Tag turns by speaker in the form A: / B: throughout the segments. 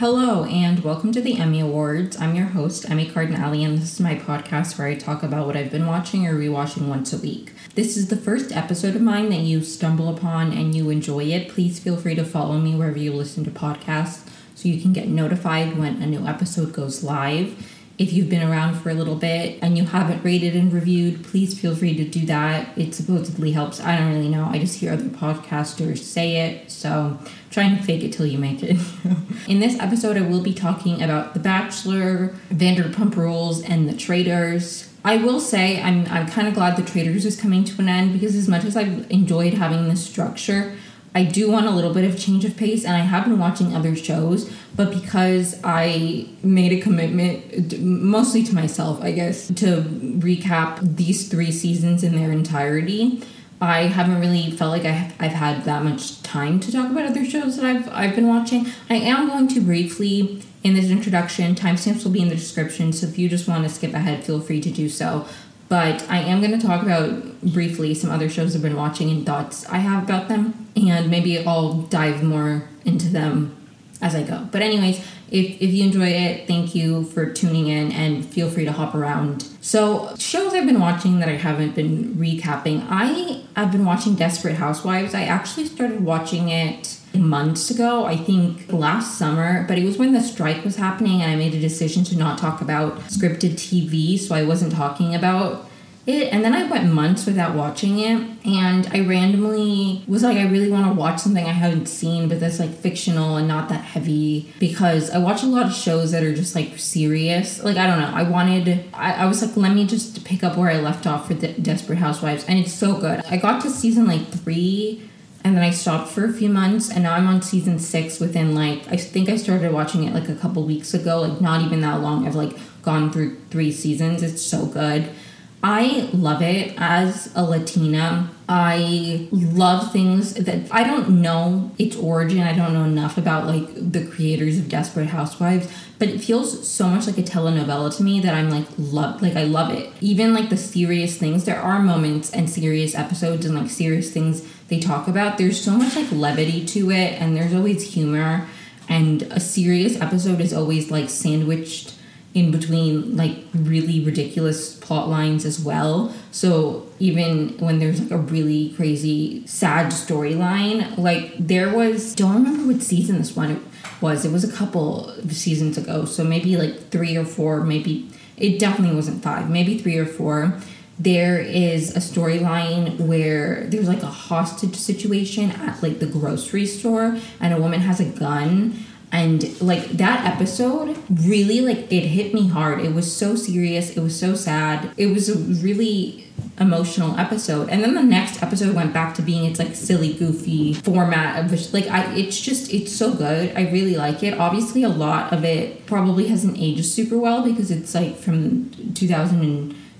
A: Hello, and welcome to the Emi Awards. I'm your host, Emi Cardinale, and this is my podcast where I talk about what I've been watching or rewatching once a week. This is the first episode of mine that you stumble upon and you enjoy it. Please feel free to follow me wherever you listen to podcasts so you can get notified when a new episode goes live. If you've been around for a little bit and you haven't rated and reviewed, please feel free to do that. It supposedly helps. I don't really know. I just hear other podcasters say it, so try and fake it till you make it. In this episode, I will be talking about The Bachelor, Vanderpump Rules, and The Traitors. I will say I'm I'm kind of glad The Traitors is coming to an end because as much as I've enjoyed having this structure, I do want a little bit of change of pace, and I have been watching other shows, but because I made a commitment, mostly to myself, I guess, to recap these three seasons in their entirety, I haven't really felt like I've, I've had that much time to talk about other shows that I've, I've been watching. I am going to briefly, in this introduction, timestamps will be in the description, so if you just want to skip ahead, feel free to do so. But I am going to talk about briefly some other shows I've been watching and thoughts I have about them, and maybe I'll dive more into them as I go. But, anyways, if, if you enjoy it, thank you for tuning in and feel free to hop around. So, shows I've been watching that I haven't been recapping. I have been watching Desperate Housewives. I actually started watching it months ago, I think last summer, but it was when the strike was happening and I made a decision to not talk about scripted TV, so I wasn't talking about it. And then I went months without watching it, and I randomly was like, I really want to watch something I haven't seen, but that's like fictional and not that heavy because I watch a lot of shows that are just like serious. Like, I don't know, I wanted, I, I was like, let me just pick up where I left off for De- Desperate Housewives, and it's so good. I got to season like three and then I stopped for a few months and now I'm on season six within like I think I started watching it like a couple weeks ago, like not even that long. I've like gone through three seasons. It's so good. I love it as a Latina. I love things that I don't know its origin. I don't know enough about like the creators of Desperate Housewives, but it feels so much like a telenovela to me that I'm like love like I love it. Even like the serious things, there are moments and serious episodes and like serious things they talk about. There's so much like levity to it and there's always humor and a serious episode is always like sandwiched in between like really ridiculous plot lines as well. So even when there's like a really crazy sad storyline, like there was don't remember what season this one was. It was a couple seasons ago, so maybe like 3 or 4, maybe it definitely wasn't 5, maybe 3 or 4. There is a storyline where there's like a hostage situation at like the grocery store and a woman has a gun and like that episode really like it hit me hard. It was so serious. It was so sad. It was a really emotional episode. And then the next episode went back to being its like silly goofy format of which like i it's just it's so good. I really like it. Obviously a lot of it probably hasn't aged super well because it's like from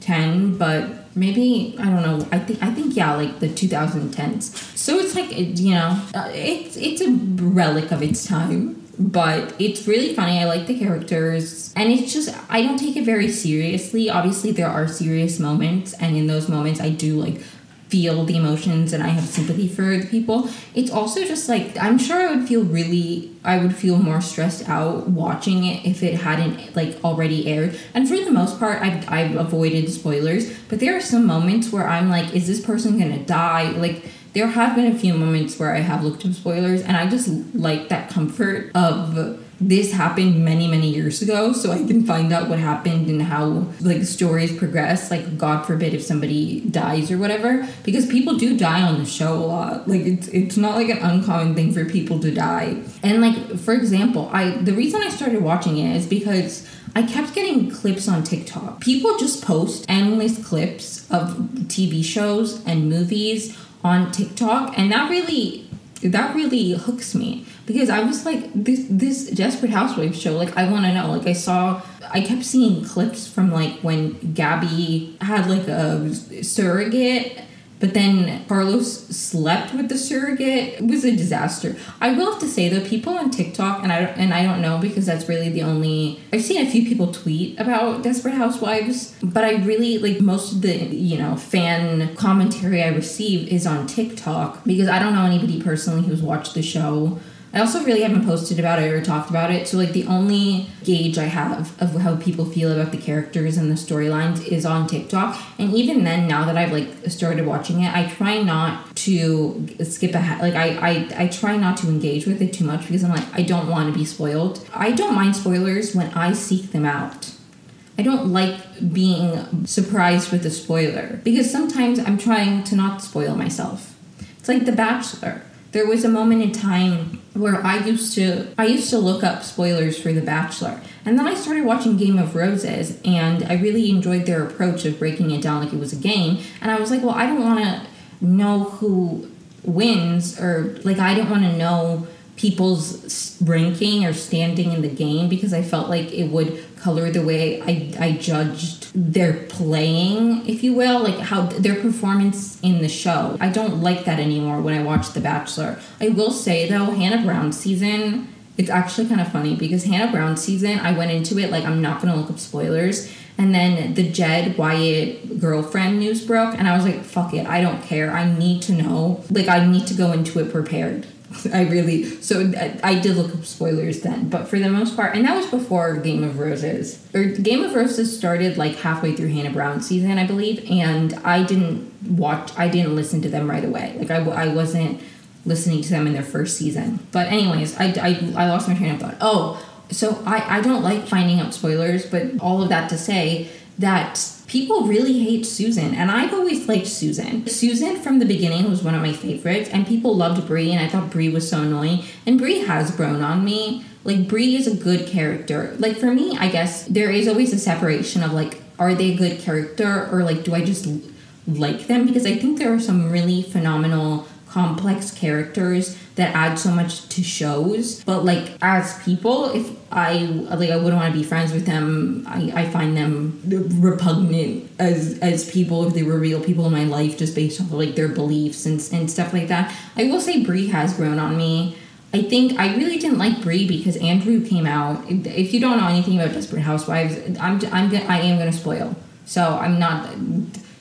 A: 2010 but maybe I don't know. I think I think yeah, like the 2010s. So it's like you know, uh, it's it's a relic of its time. But it's really funny. I like the characters, and it's just I don't take it very seriously. Obviously, there are serious moments, and in those moments, I do like feel the emotions and I have sympathy for the people. It's also just like I'm sure I would feel really I would feel more stressed out watching it if it hadn't like already aired. And for the most part I've I've avoided spoilers, but there are some moments where I'm like is this person to die? Like there have been a few moments where I have looked up spoilers and I just like that comfort of this happened many many years ago so i can find out what happened and how like stories progress. Like god forbid if somebody dies or whatever because people do die on the show a lot. Like it's it's not like an uncommon thing for people to die. And like for example i the reason i started watching it is because I kept getting clips on TikTok. People just post endless clips of TV shows and movies on TikTok, and that really that really hooks me because I was like this this Desperate Housewives show like I want to know like I saw I kept seeing clips from like when Gabby had like a surrogate but then Carlos slept with the surrogate. It was a disaster. I will have to say though, people on TikTok and I and I don't know because that's really the only I've seen a few people tweet about Desperate Housewives, but I really like most of the you know fan commentary I receive is on TikTok because I don't know anybody personally who's watched the show. I also really haven't posted about it or talked about it. So like the only gauge I have of how people feel about the characters and the storylines is on TikTok. And even then, now that I've like started watching it, I try not to skip ahead. Like I, I, I try not to engage with it too much because I'm like I don't want to be spoiled. I don't mind spoilers when I seek them out. I don't like being surprised with a spoiler because sometimes I'm trying to not spoil myself. It's like The Bachelor. There was a moment in time where I used to I used to look up spoilers for The Bachelor. And then I started watching Game of Roses and I really enjoyed their approach of breaking it down like it was a game. And I was like, well, I don't want to know who wins or like I didn't want to know people's ranking or standing in the game because I felt like it would color the way I, I judged their playing, if you will, like how their performance in the show. I don't like that anymore when I watch The Bachelor. I will say though, Hannah Brown season, it's actually kind of funny because Hannah Brown season, I went into it like I'm not gonna look up spoilers. And then the Jed Wyatt girlfriend news broke, and I was like, fuck it, I don't care. I need to know. Like, I need to go into it prepared. I really so I, did look up spoilers then, but for the most part, and that was before Game of Roses. Or Game of Roses started like halfway through Hannah Brown season, I believe, and I didn't watch, I didn't listen to them right away. Like I, I wasn't listening to them in their first season. But anyways, I, I, I lost my train of thought. Oh, so I, I don't like finding out spoilers, but all of that to say that people really hate Susan, and I've always liked Susan. Susan from the beginning was one of my favorites, and people loved Bree, and I thought Bree was so annoying. And Bree has grown on me. Like Bree is a good character. Like for me, I guess there is always a separation of like, are they a good character, or like, do I just like them? Because I think there are some really phenomenal complex characters that add so much to shows but like as people if i like i wouldn't want to be friends with them i, I find them repugnant as as people if they were real people in my life just based off of like their beliefs and, and stuff like that i will say bree has grown on me I think I really didn't like Bree because Andrew came out. If you don't know anything about Desperate Housewives, I'm I'm I am gonna spoil. So I'm not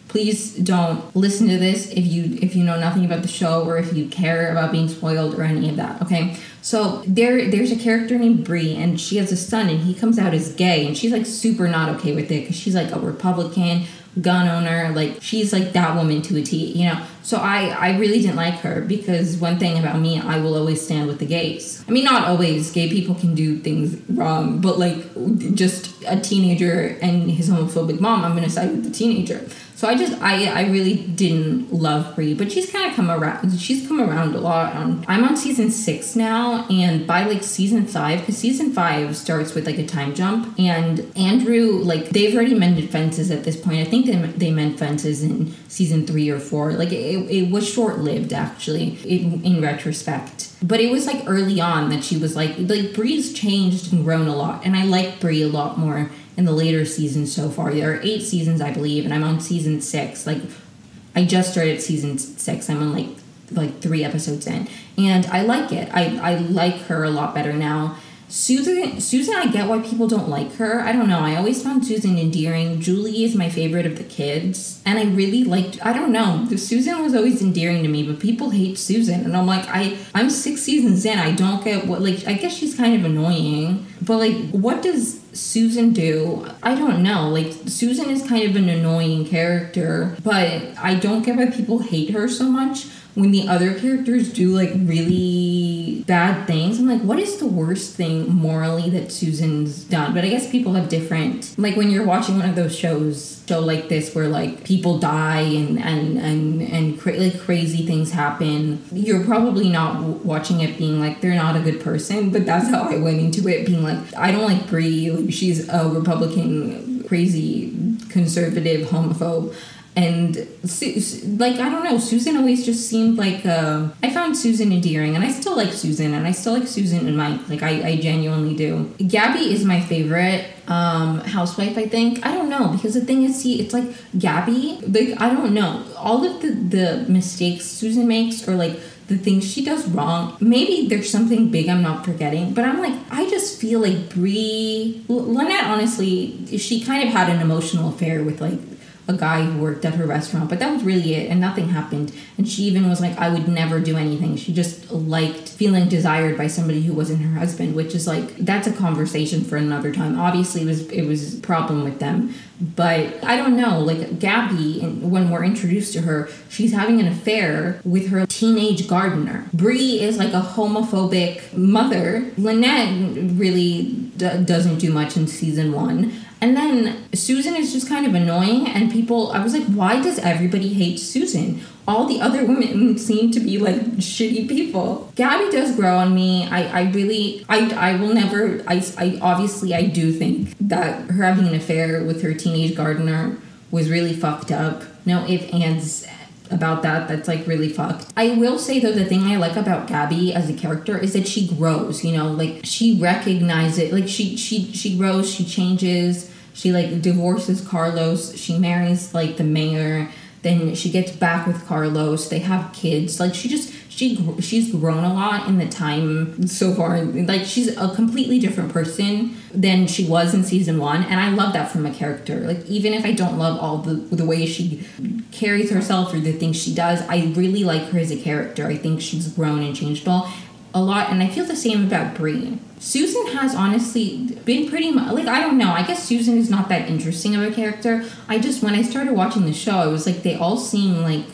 A: please don't listen to this if you if you know nothing about the show or if you care about being spoiled or any of that okay? So there there's a character named Bree and she has a son and he comes out as gay and she's like super not okay with it because she's like a republican gun owner like she's like that woman to a t you know? So i i really didn't like her because one thing about me i will always stand with the gays. I mean not always gay people can do things wrong but like just a teenager and his homophobic mom i'm gonna side with the teenager so I just I I really didn't love Bree, but she's kind of come around. She's come around a lot. Um, I'm on season six now, and by like season five, because season five starts with like a time jump, and Andrew like they've already mended fences at this point. I think they they mend fences in season three or four. Like it, it was short lived actually in, in retrospect. But it was like early on that she was like like Bree's changed and grown a lot, and I like Bree a lot more in the later seasons so far. There are eight seasons, I believe, and I'm on season six. Like, I just started season six. I'm on like like three episodes in, and I like it. I I like her a lot better now. Susan, Susan, I get why people don't like her. I don't know. I always found Susan endearing. Julie is my favorite of the kids, and I really liked. I don't know. Susan was always endearing to me, but people hate Susan, and I'm like, I I'm six seasons in. I don't get what like. I guess she's kind of annoying, but like, what does Susan do? I don't know. Like Susan is kind of an annoying character, but I don't get why people hate her so much when the other characters do like really bad things, I'm like, what is the worst thing morally that Susan's done? But I guess people have different like when you're watching one of those shows, show like this where like people die and and and and cra- like crazy things happen. You're probably not watching it being like they're not a good person, but that's how I went into it, being like, I don't like Bree. Like, she's a Republican, crazy conservative homophobe and like I don't know, Susan always just seemed like uh, I found Susan endearing, and I still like Susan, and I still like Susan and Mike. Like I, I genuinely do. Gabby is my favorite um, housewife. I think I don't know because the thing is, see, it's like Gabby. Like I don't know all of the the mistakes Susan makes, or like the things she does wrong. Maybe there's something big I'm not forgetting, but I'm like, I just feel like Bree, Lynette, honestly, she kind of had an emotional affair with like a guy who worked at her restaurant, but that was really it, and nothing happened. And she even was like, I would never do anything. She just liked feeling desired by somebody who wasn't her husband, which is like that's a conversation for another time. Obviously, it was it was a problem with them, but I don't know. Like Gabby, when we're introduced to her, she's having an affair with her teenage gardener. Bree is like a homophobic mother. Lynette really d- doesn't do much in season one. And then Susan is just kind of annoying, and people, I was like, why does everybody hate Susan? All the other women seem to be like shitty people. Gabby does grow on me. I, I really, I, I will never, I, I obviously, I do think that her having an affair with her teenage gardener was really fucked up. No if ands about that that's like really fucked. I will say though the thing I like about Gabby as a character is that she grows, you know, like she recognizes it like she she she grows, she changes, she like divorces Carlos, she marries like the mayor, then she gets back with Carlos, they have kids. Like she just she she's grown a lot in the time so far. Like she's a completely different person than she was in season one, and I love that from a character. Like even if I don't love all the the way she carries herself or the things she does, I really like her as a character. I think she's grown and changed all a lot, and I feel the same about Bree. Susan has honestly been pretty much like I don't know. I guess Susan is not that interesting of a character. I just when I started watching the show, I was like they all seem like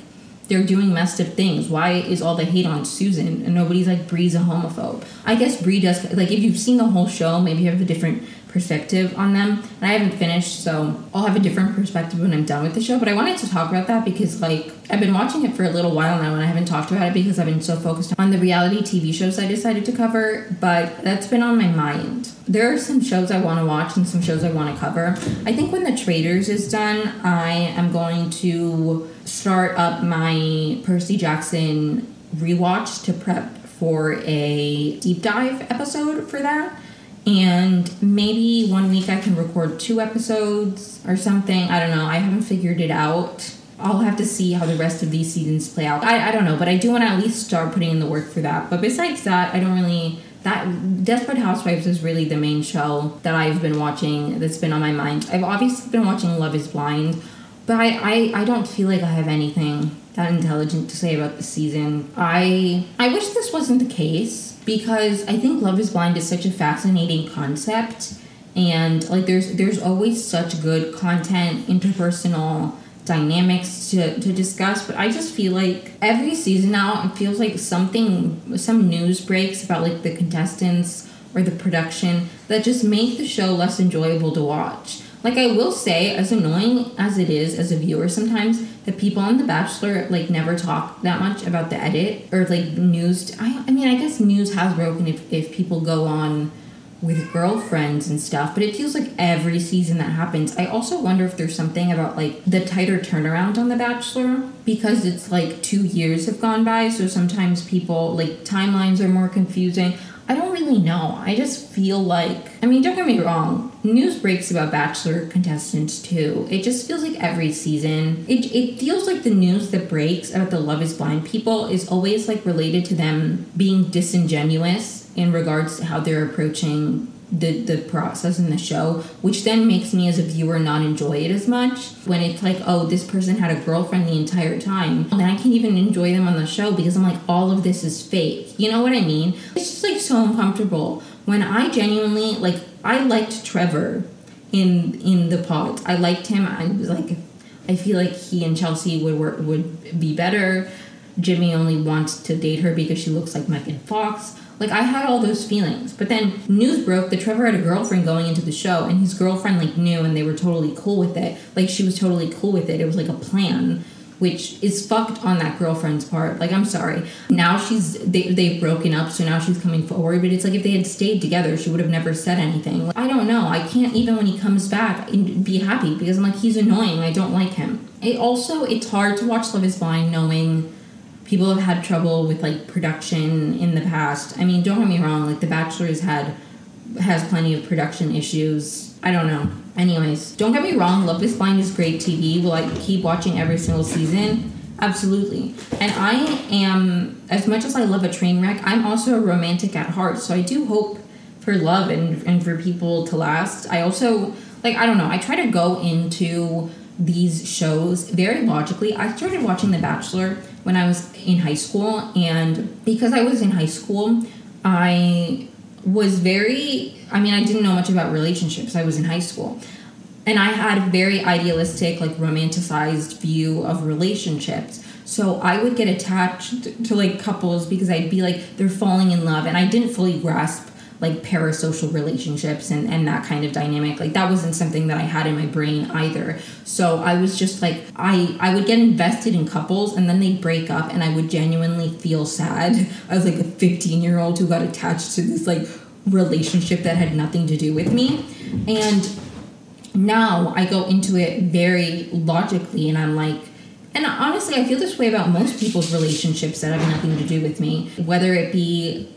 A: they're doing messed up things. Why is all the hate on Susan and nobody's like Bree's a homophobe? I guess Bree does like if you've seen the whole show, maybe you have a different perspective on them. And I haven't finished, so I'll have a different perspective when I'm done with the show. But I wanted to talk about that because like I've been watching it for a little while now and I haven't talked about it because I've been so focused on the reality TV shows I decided to cover, but that's been on my mind. There are some shows I want to watch and some shows I want to cover. I think when The Traitors is done, I am going to start up my Percy Jackson rewatch to prep for a deep dive episode for that. And maybe one week I can record two episodes or something. I don't know. I haven't figured it out. I'll have to see how the rest of these seasons play out. I, I don't know, but I do want to at least start putting in the work for that. But besides that, I don't really. That Desperate Housewives is really the main show that I've been watching that's been on my mind. I've obviously been watching Love is Blind, but I, I, I don't feel like I have anything that intelligent to say about the season. I I wish this wasn't the case because I think Love is Blind is such a fascinating concept and like there's there's always such good content, interpersonal dynamics to, to discuss but i just feel like every season now it feels like something some news breaks about like the contestants or the production that just make the show less enjoyable to watch like I will say, as annoying as it is as a viewer sometimes, the people on The Bachelor like never talk that much about the edit or like news. I, I mean, I guess news has broken if, if people go on with girlfriends and stuff, but it feels like every season that happens. I also wonder if there's something about like the tighter turnaround on The Bachelor because it's like two years have gone by, so sometimes people like timelines are more confusing. I don't really know. I just feel like, I mean, don't get me wrong, news breaks about Bachelor contestants too. It just feels like every season, it, it feels like the news that breaks about the Love is Blind people is always like related to them being disingenuous in regards to how they're approaching the the process in the show, which then makes me as a viewer not enjoy it as much. When it's like, oh, this person had a girlfriend the entire time, then I can't even enjoy them on the show because I'm like, all of this is fake. You know what I mean? It's just like so uncomfortable. When I genuinely like, I liked Trevor in in the pod. I liked him. I was like, I feel like he and Chelsea would work would be better. Jimmy only wants to date her because she looks like Megan Fox. Like I had all those feelings, but then news broke that Trevor had a girlfriend going into the show, and his girlfriend like knew, and they were totally cool with it. Like she was totally cool with it. It was like a plan, which is fucked on that girlfriend's part. Like I'm sorry. Now she's they they've broken up, so now she's coming forward. But it's like if they had stayed together, she would have never said anything. Like, I don't know. I can't even when he comes back be happy because I'm like he's annoying. I don't like him. It also it's hard to watch Love Is Blind knowing people have had trouble with like production in the past. I mean, don't get me wrong, like The Bachelor's had has plenty of production issues. I don't know. Anyways, don't get me wrong, Love is Blind is great TV. Will I keep watching every single season? Absolutely. And I am as much as I love a train wreck, I'm also a romantic at heart. So I do hope for love and and for people to last. I also like I don't know, I try to go into these shows very logically. I started watching The Bachelor when I was in high school, and because I was in high school, I was very, I mean, I didn't know much about relationships. I was in high school. And I had a very idealistic, like romanticized view of relationships. So I would get attached to like couples because I'd be like, they're falling in love. And I didn't fully grasp like parasocial relationships and, and that kind of dynamic. Like that wasn't something that i had in my brain either. So i was just like i i would get invested in couples and then they'd break up and i would genuinely feel sad i was like a 15 year old who got attached to this like relationship that had nothing to do with me. And now i go into it very logically and i'm like and honestly, I feel this way about most people's relationships that have nothing to do with me, whether it be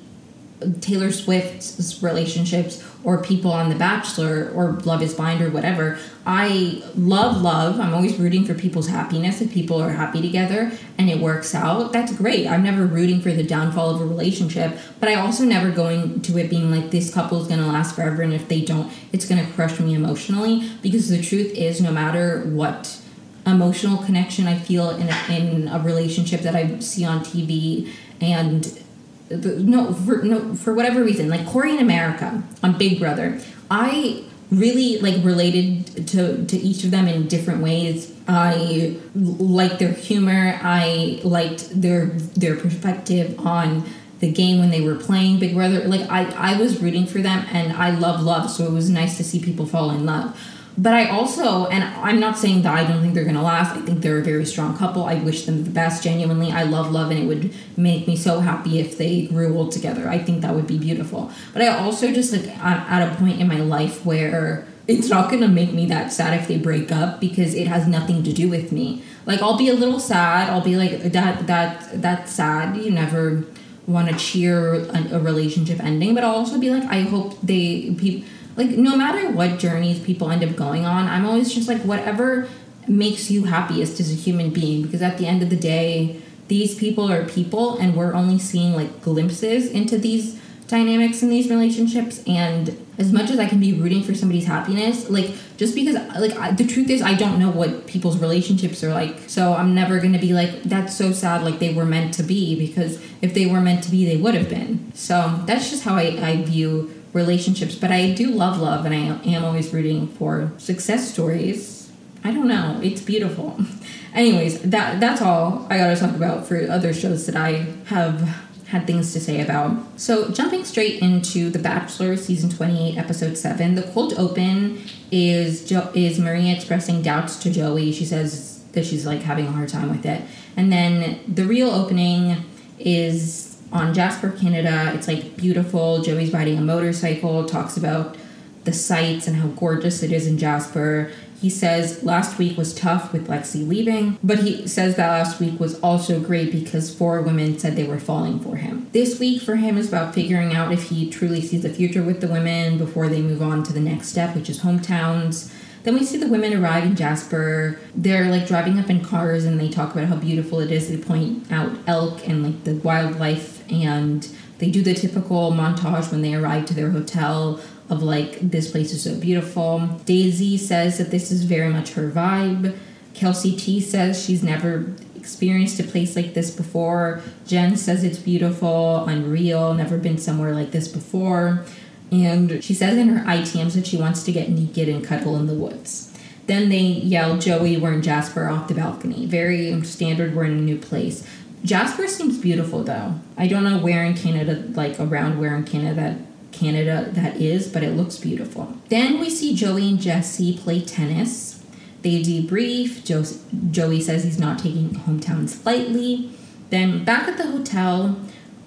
A: Taylor Swift's relationships or people on The Bachelor or Love is Blind or whatever. I love love. I'm always rooting for people's happiness. If people are happy together and it works out, that's great. I'm never rooting for the downfall of a relationship, but I also never going to it being like this couple is going to last forever and if they don't, it's going to crush me emotionally because the truth is no matter what emotional connection I feel in a, in a relationship that I see on TV and no for no for whatever reason like Cory in America on Big Brother I really like related to to each of them in different ways. I liked their humor. I liked their their perspective on the game when they were playing Big Brother. Like I I was rooting for them and I love love so it was nice to see people fall in love but I also, and I'm not saying that I don't think they're going to last. I think they're a very strong couple. I wish them the best, genuinely. I love love, and it would make me so happy if they grew old together. I think that would be beautiful. But I also just like I'm at a point in my life where it's not going to make me that sad if they break up because it has nothing to do with me. Like I'll be a little sad. I'll be like that that that's sad. You never want to cheer a, a relationship ending, but I'll also be like I hope they people like no matter what journeys people end up going on, I'm always just like whatever makes you happiest as a human being because at the end of the day, these people are people and we're only seeing like glimpses into these dynamics in these relationships and as much as I can be rooting for somebody's happiness, like just because like I, the truth is I don't know what people's relationships are like. So I'm never to be like that's so sad like they were meant to be because if they were meant to be they would have been. So that's just how I, I view relationships, but I do love love and I am always rooting for success stories. I don't know, it's beautiful. Anyways, that that's all I got to talk about for other shows that I have had things to say about. So, jumping straight into The Bachelor season 28 episode 7, the cold open is jo- is Maria expressing doubts to Joey. She says that she's like having a hard time with it. And then the real opening is on Jasper, Canada. It's like beautiful. Joey's riding a motorcycle, talks about the sights and how gorgeous it is in Jasper. He says last week was tough with Lexi leaving, but he says that last week was also great because four women said they were falling for him. This week for him is about figuring out if he truly sees a future with the women before they move on to the next step, which is hometowns. Then we see the women arrive in Jasper. They're like driving up in cars and they talk about how beautiful it is. They point out elk and like the wildlife and they do the typical montage when they arrive to their hotel of like this place is so beautiful. Daisy says that this is very much her vibe. Kelsey T says she's never experienced a place like this before. Jen says it's beautiful, unreal, never been somewhere like this before. And she says in her ITMs that she wants to get naked and cuddle in the woods. Then they yell, Joey, we're in Jasper off the balcony. Very standard, we're in a new place. Jasper seems beautiful though. I don't know where in Canada, like around where in Canada Canada that is, but it looks beautiful. Then we see Joey and Jesse play tennis. They debrief. Jo- Joey says he's not taking hometowns lightly. Then back at the hotel,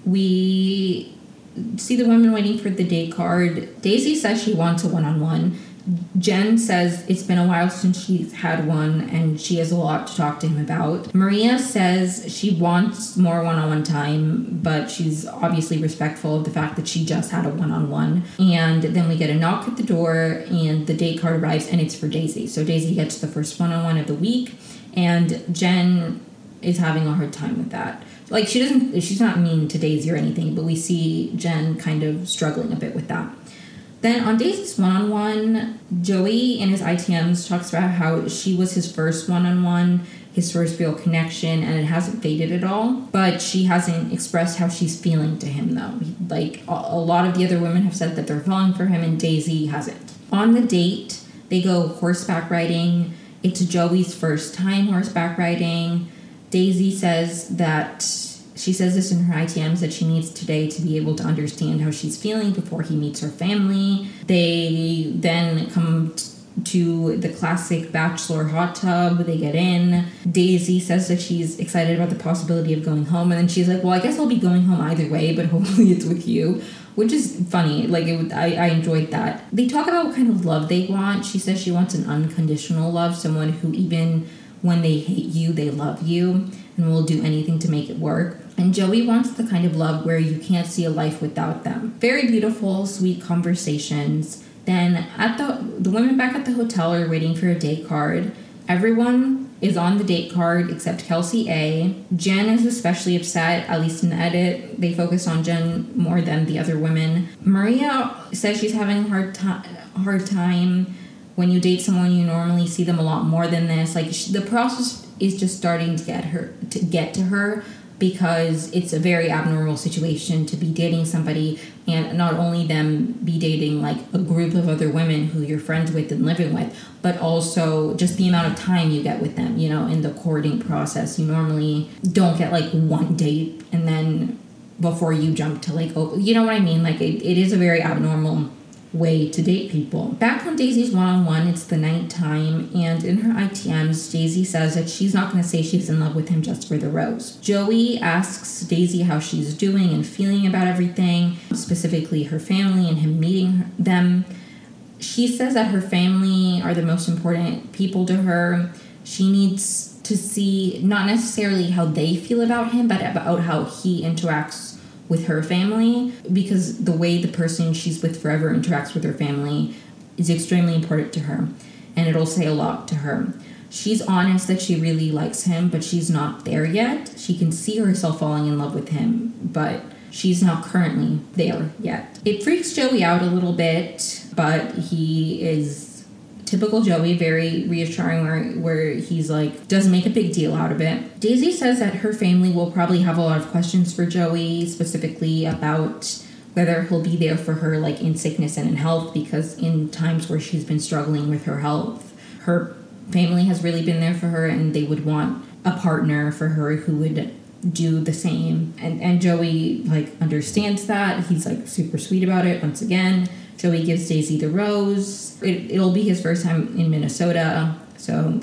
A: we see the women waiting for the date card. Daisy says she wants a one on one. Jen says it's been a while since she's had one and she has a lot to talk to him about. Maria says she wants more one on one time, but she's obviously respectful of the fact that she just had a one on one. And then we get a knock at the door and the date card arrives and it's for Daisy. So Daisy gets the first one on one of the week and Jen is having a hard time with that. Like she doesn't she's not mean to Daisy or anything, but we see Jen kind of struggling a bit with that. Then on Daisy's one on one, Joey in his ITMs talks about how she was his first one on one, his first real connection, and it hasn't faded at all. But she hasn't expressed how she's feeling to him, though. Like a lot of the other women have said that they're falling for him, and Daisy hasn't. On the date, they go horseback riding. It's Joey's first time horseback riding. Daisy says that she says this in her ITMs that she needs today to be able to understand how she's feeling before he meets her family. They then come to the classic bachelor hot tub. They get in. Daisy says that she's excited about the possibility of going home, and then she's like, "Well, I guess I'll be going home either way, but hopefully it's with you." Which is funny. Like it, I, I enjoyed that. They talk about what kind of love they want. She says she wants an unconditional love, someone who even when they hate you, they love you and will do anything to make it work. And Joey wants the kind of love where you can't see a life without them. Very beautiful, sweet conversations. Then at the the women back at the hotel are waiting for a date card. Everyone is on the date card except Kelsey A. Jen is especially upset, at least in the edit. They focus on Jen more than the other women. Maria says she's having a hard time hard time when you date someone you normally see them a lot more than this like the process is just starting to get her to get to her because it's a very abnormal situation to be dating somebody and not only them be dating like a group of other women who you're friends with and living with but also just the amount of time you get with them you know in the courting process. You normally don't get like one date and then before you jump to like oh you know what i mean? Like it, it is a very abnormal way to date people. Back on Daisy's one on one, it's the night time, and in her ITMs, Daisy says that she's not going to say she's in love with him just for the rose. Joey asks Daisy how she's doing and feeling about everything, specifically her family and him meeting them. She says that her family are the most important people to her. She needs to see not necessarily how they feel about him, but about how he interacts with her family because the way the person she's with forever interacts with her family is extremely important to her and it'll say a lot to her. She's honest that she really likes him, but she's not there yet. She can see herself falling in love with him, but she's not currently there yet. It freaks Joey out a little bit, but he is typical Joey, very reassuring, where, where he's like, doesn't make a big deal out of it. Daisy says that her family will probably have a lot of questions for Joey, specifically about whether he'll be there for her, like in sickness and in health, because in times where she's been struggling with her health, her family has really been there for her, and they would want a partner for her who would do the same. And and Joey like understands that. He's like super sweet about it once again Joey gives Daisy the rose. It, it'll be his first time in Minnesota, so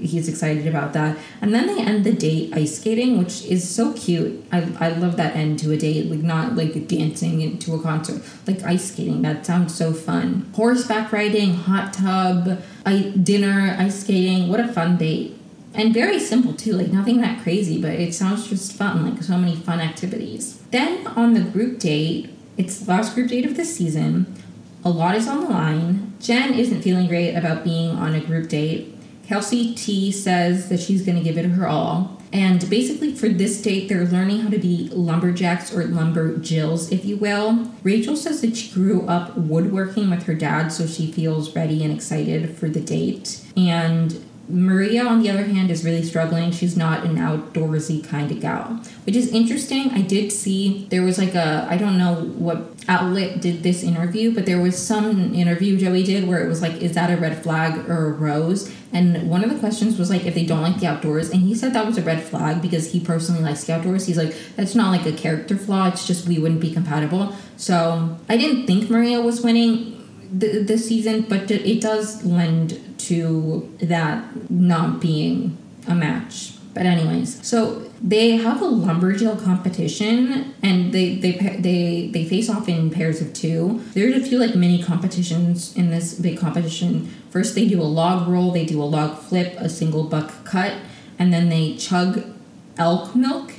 A: he's excited about that. And then they end the date ice skating, which is so cute. I, I love that end to a date, like not like dancing into a concert, like ice skating. That sounds so fun. Horseback riding, hot tub, I, dinner, ice skating. What a fun date. And very simple too, like nothing that crazy, but it sounds just fun, like so many fun activities. Then on the group date, it's the last group date of the season. A lot is on the line. Jen isn't feeling great about being on a group date. Kelsey T says that she's going to give it her all. And basically, for this date, they're learning how to be lumberjacks or lumberjills, if you will. Rachel says that she grew up woodworking with her dad, so she feels ready and excited for the date. And Maria, on the other hand, is really struggling. She's not an outdoorsy kind of gal, which is interesting. I did see there was like a, I don't know what outlet did this interview, but there was some interview Joey did where it was like, is that a red flag or a rose? And one of the questions was like, if they don't like the outdoors. And he said that was a red flag because he personally likes the outdoors. He's like, that's not like a character flaw. It's just we wouldn't be compatible. So I didn't think Maria was winning this season, but it does lend to that not being a match. But anyways, so they have a lumberjill competition, and they they they they face off in pairs of two. There's a few like mini competitions in this big competition. First, they do a log roll, they do a log flip, a single buck cut, and then they chug elk milk.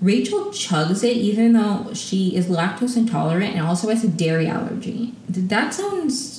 A: Rachel chugs it even though she is lactose intolerant and also has a dairy allergy. That sounds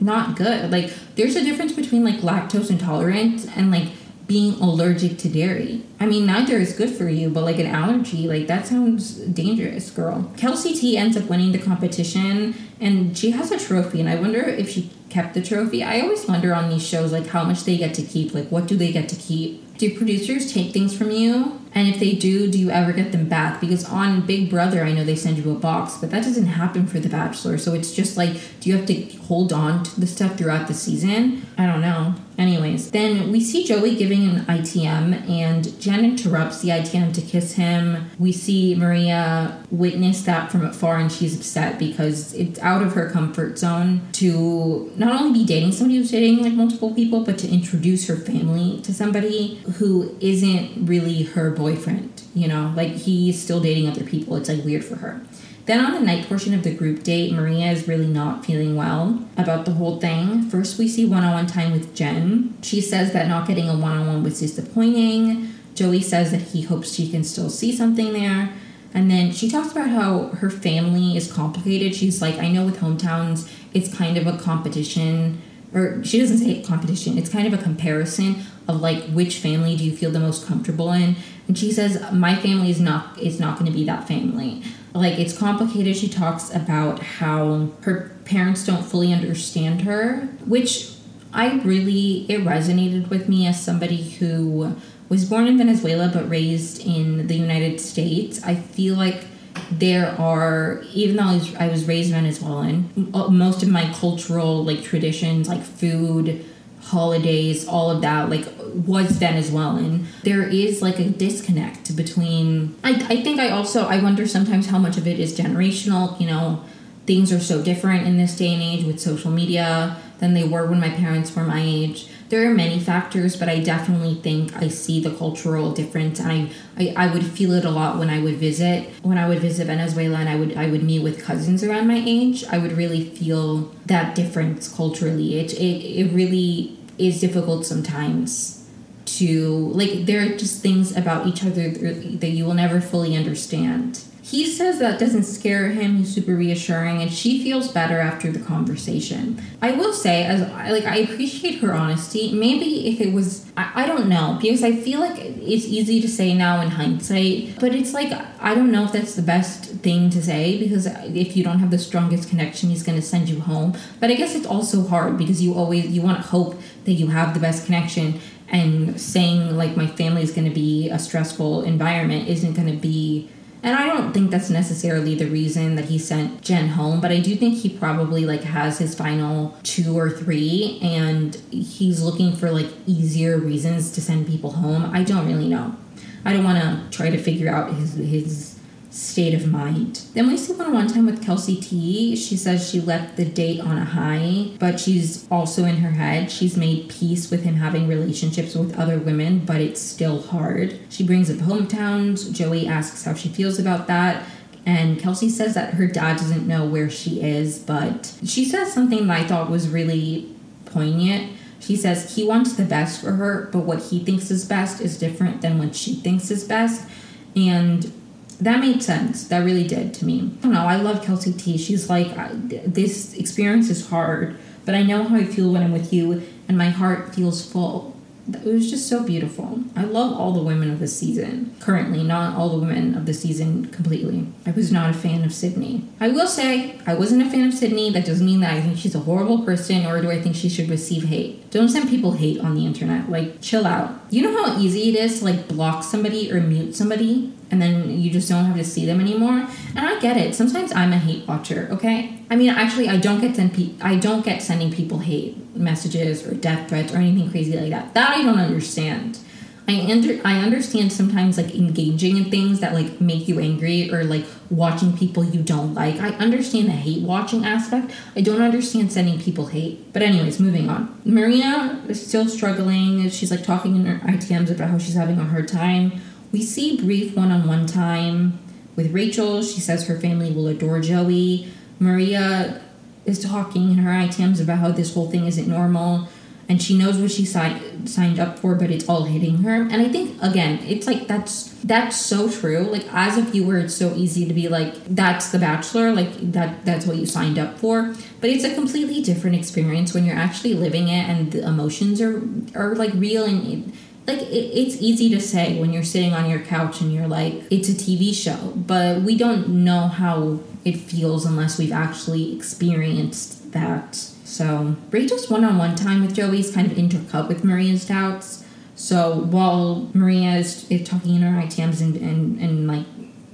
A: not good. Like there's a difference between like lactose intolerant and like being allergic to dairy. I mean, neither is good for you, but like an allergy, like that sounds dangerous, girl. Kelsey T ends up winning the competition and she has a trophy, and I wonder if she kept the trophy. I always wonder on these shows, like how much they get to keep, like what do they get to keep? Do producers take things from you? And if they do, do you ever get them back? Because on Big Brother, I know they send you a box, but that doesn't happen for The Bachelor. So it's just like, do you have to hold on to the stuff throughout the season? I don't know. Anyways, then we see Joey giving an ITM, and Jen interrupts the ITM to kiss him. We see Maria witness that from afar, and she's upset because it's out of her comfort zone to not only be dating somebody who's dating like multiple people, but to introduce her family to somebody who isn't really her boyfriend. You know, like he's still dating other people. It's like weird for her. Then on the night portion of the group date, Maria is really not feeling well about the whole thing. First, we see one on one time with Jen. She says that not getting a one on one was disappointing. Joey says that he hopes she can still see something there. And then she talks about how her family is complicated. She's like, I know with hometowns, it's kind of a competition, or she doesn't say competition, it's kind of a comparison of like which family do you feel the most comfortable in. And she says, My family is not is not gonna be that family like it's complicated. She talks about how her parents don't fully understand her, which I really it resonated with me as somebody who was born in Venezuela but raised in the United States. I feel like there are even though I was, I was raised Venezuelan, most of my cultural like traditions like food, holidays, all of that like was Venezuelan. There is like a disconnect between I, I think I also I wonder sometimes how much of it is generational, you know, things are so different in this day and age with social media than they were when my parents were my age. There are many factors, but I definitely think I see the cultural difference and I, I, I would feel it a lot when I would visit when I would visit Venezuela and I would I would meet with cousins around my age. I would really feel that difference culturally. It it, it really is difficult sometimes to like there are just things about each other that you will never fully understand he says that doesn't scare him. He's super reassuring, and she feels better after the conversation. I will say, as like I appreciate her honesty. Maybe if it was, I, I don't know, because I feel like it's easy to say now in hindsight, but it's like I don't know if that's the best thing to say because if you don't have the strongest connection, he's going to send you home. But I guess it's also hard because you always you want to hope that you have the best connection and saying like my family is going to be a stressful environment isn't going to be and I don't think that's necessarily the reason that he sent Jen home, but I do think he probably like has his final two or three and he's looking for like easier reasons to send people home. I don't really know. I don't want to try to figure out his his state of mind. Then we see one on one time with Kelsey T. She says she left the date on a high, but she's also in her head. She's made peace with him having relationships with other women, but it's still hard. She brings up hometowns. Joey asks how she feels about that. And Kelsey says that her dad doesn't know where she is, but she says something that I thought was really poignant. She says he wants the best for her, but what he thinks is best is different than what she thinks is best. And that made sense. That really did to me. I don't know. I love Kelsey T. She's like, this experience is hard, but I know how I feel when I'm with you, and my heart feels full. It was just so beautiful. I love all the women of the season. Currently, not all the women of the season completely. I was not a fan of Sydney. I will say, I wasn't a fan of Sydney. That doesn't mean that I think she's a horrible person or do I think she should receive hate. Don't send people hate on the internet. Like, chill out. You know how easy it is to like block somebody or mute somebody? and then you just don't have to see them anymore. And I get it. Sometimes I'm a hate watcher. Okay. I mean, actually, I don't get send pe- I don't get sending people hate messages or death threats or anything crazy like that. That I don't understand. I under I understand sometimes like engaging in things that like make you angry or like watching people you don't like. I understand the hate watching aspect. I don't understand sending people hate. But anyways, moving on. Maria is still struggling. She's like talking in her ITMs about how she's having a hard time we see brief one on one time with Rachel. She says her family will adore Joey. Maria is talking in her ITMs about how this whole thing isn't normal and she knows what she signed signed up for but it's all hitting her. And i think again it's like that's that's so true. Like as a viewer it's so easy to be like that's the bachelor like that that's what you signed up for. But it's a completely different experience when you're actually living it and the emotions are are like real and like it, it's easy to say when you're sitting on your couch and you're like it's a tv show. But we don't know how it feels unless we've actually experienced that so rachel's one-on-one time with joey is kind of intercut with maria's doubts so while maria is, talking in her itms and, and, and like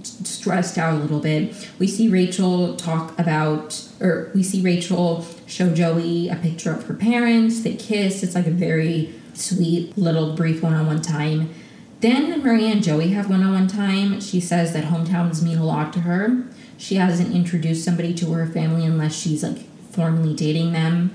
A: stressed out a little bit we see rachel talk about or we see rachel show joey a picture of her parents they kiss it's like a very sweet little brief one-on-one time. Then Maria and Joey have one-on-one time. She says that hometowns mean a lot to her. She hasn't introduced somebody to her family unless she's like formally dating them.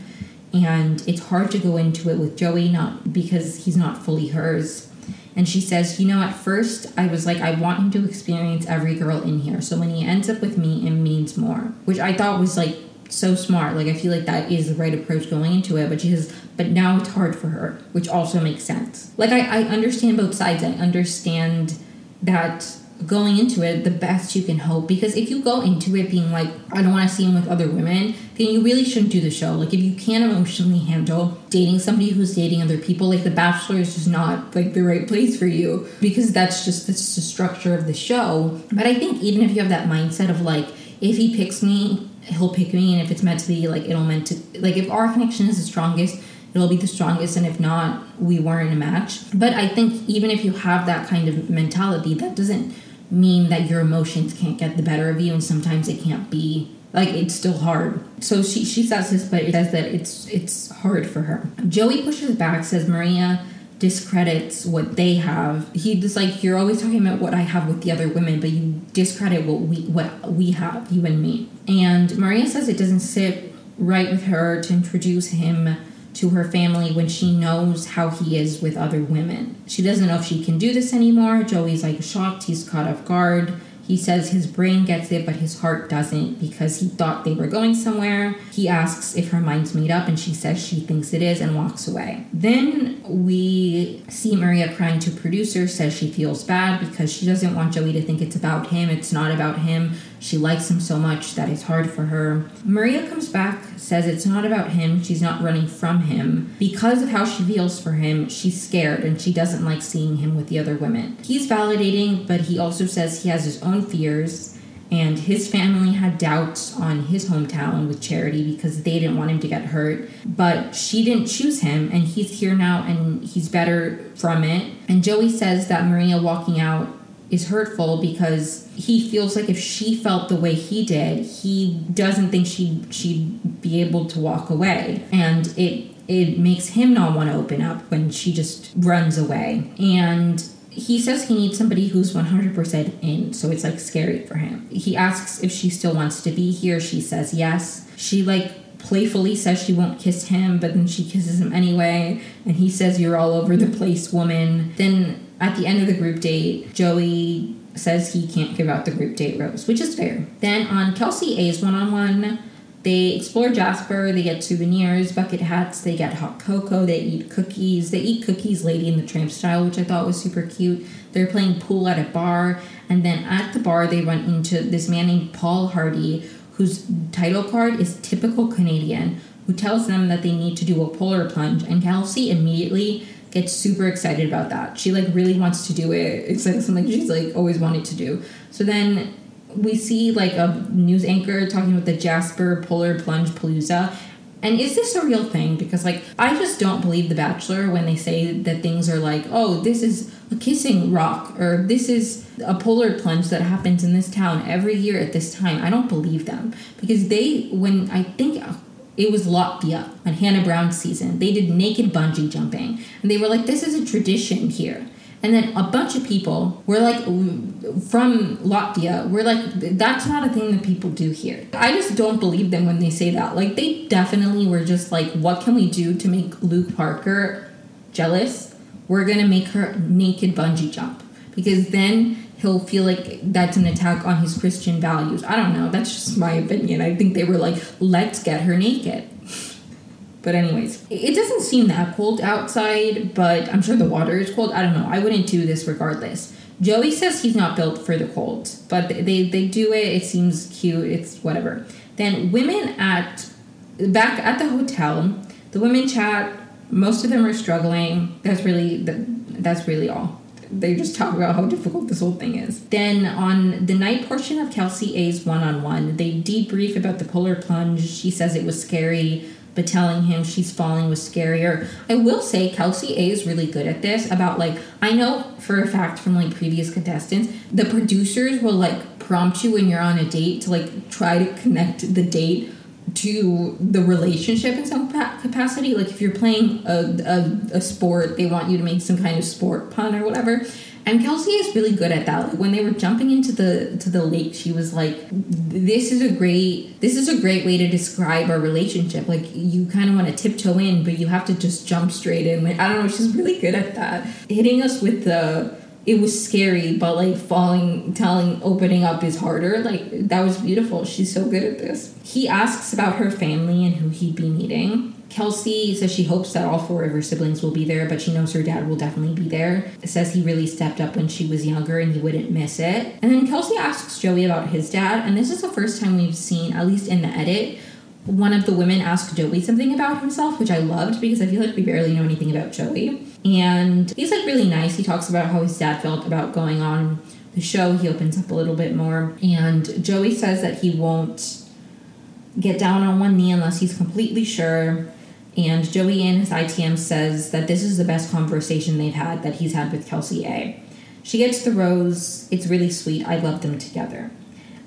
A: And it's hard to go into it with Joey, not because he's not fully hers. And she says, you know, at first I was like, I want him to experience every girl in here. So when he ends up with me, it means more. Which I thought was like so smart. Like I feel like that is the right approach going into it. But she says, but now it's hard for her, which also makes sense. Like I, I understand both sides. I understand that going into it the best you can hope. Because if you go into it being like i don't want to see him with other women then you really shouldn't do the show. Like if you can't emotionally handle dating somebody who's dating other people like the bachelor is just not like the right place for you. Because that's just that's the structure of the show. But i think even if you have that mindset of like if he picks me he'll pick me. And if it's meant to be like it'll meant to like if our connection is the strongest it'll be the strongest. And if not we weren't a match. But i think even if you have that kind of mentality that doesn't mean that your emotions can't get the better of you and sometimes it can't be like it's still hard so she she says this but it says that it's it's hard for her joey pushes back says maria discredits what they have. He just like you're always talking about what I have with the other women, but you discredit what we what we have, you and me. And Maria says it doesn't sit right with her to introduce him to her family when she knows how he is with other women. She doesn't know if she can do this anymore. Joey's like shocked, he's caught off guard. He says his brain gets it, but his heart doesn't because he thought they were going somewhere. He asks if her mind's made up, and she says she thinks it is and walks away. Then we see Maria crying to producer, says she feels bad because she doesn't want Joey to think it's about him. It's not about him. She likes him so much that it's hard for her. Maria comes back, says it's not about him. She's not running from him. Because of how she feels for him, she's scared and she doesn't like seeing him with the other women. He's validating, but he also says he has his own fears and his family had doubts on his hometown with Charity because they didn't want him to get hurt. But she didn't choose him, and he's here now and he's better from it. And Joey says that Maria walking out is hurtful because he feels like if she felt the way he did, he doesn't think she she'd be able to walk away, and it it makes him not want to open up when she just runs away. And he says he needs somebody who's 100% in, so it's like scary for him. He asks if she still wants to be here. She says yes. She like playfully says she won't kiss him, but then she kisses him anyway. And he says, You're all over the place, woman. Then at the end of the group date, Joey says he can't give out the group date rose, which is fair. Then on Kelsey A's one on one, they explore Jasper, they get souvenirs, bucket hats, they get hot cocoa, they eat cookies. They eat cookies Lady in the Tramp style, which I thought was super cute. They're playing pool at a bar, and then at the bar, they run into this man named Paul Hardy, whose title card is typical Canadian, who tells them that they need to do a polar plunge, and Kelsey immediately gets super excited about that. She like really wants to do it. It's like something she's mm-hmm. like always wanted to do. So then we see like a news anchor talking about the Jasper Polar Plunge Palooza. And is this a real thing? Because like I just don't believe The Bachelor when they say that things are like, oh, this is a kissing rock or this is a polar plunge that happens in this town every year at this time. I don't believe them because they when I think it was Latvia on Hannah Brown's season. They did naked bungee jumping. And they were like, this is a tradition here. And then a bunch of people were like, from Latvia, were like, that's not a thing that people do here. I just don't believe them when they say that. Like, they definitely were just like, what can we do to make Luke Parker jealous? We're gonna make her naked bungee jump. Because then he'll feel like that's an attack on his Christian values. I don't know. That's just my opinion. I think they were like, let's get her naked. But anyways, it doesn't seem that cold outside, but I'm sure the water is cold. I don't know. I wouldn't do this regardless. Joey says he's not built for the cold, but they they do it. It seems cute. It's whatever. Then women at back at the hotel, the women chat. Most of them are struggling. That's really that's really all. They just talk about how difficult this whole thing is. Then on the night portion of Kelsey A's one on one, they debrief about the polar plunge. She says it was scary but telling him she's falling was scarier. I will say Kelsey A is really good at this about like I know for a fact from like previous contestants, the producers will like prompt you when you're on a date to like try to connect the date to the relationship in some capacity. Like if you're playing a, a, a sport, they want you to make some kind of sport pun or whatever. And Kelsey is really good at that. Like when they were jumping into the to the lake, she was like, "This is a great this is a great way to describe our relationship. Like you kind of want to tiptoe in, but you have to just jump straight in. Like I don't know, she's really good at that. Hitting us with the it was scary, but like falling, telling, opening up is harder. Like that was beautiful. She's so good at this. He asks about her family and who he'd be meeting. Kelsey says she hopes that all four of her siblings will be there, but she knows her dad will definitely be there. Says he really stepped up when she was younger and he wouldn't miss it. And then Kelsey asks Joey about his dad, and this is the first time we've seen, at least in the edit, one of the women ask Joey something about himself, which I loved because I feel like we barely know anything about Joey. And he's like really nice. He talks about how his dad felt about going on the show. He opens up a little bit more. And Joey says that he won't get down on one knee unless he's completely sure. And Joey in his ITM says that this is the best conversation they've had that he's had with Kelsey A. She gets the rose. It's really sweet. I love them together.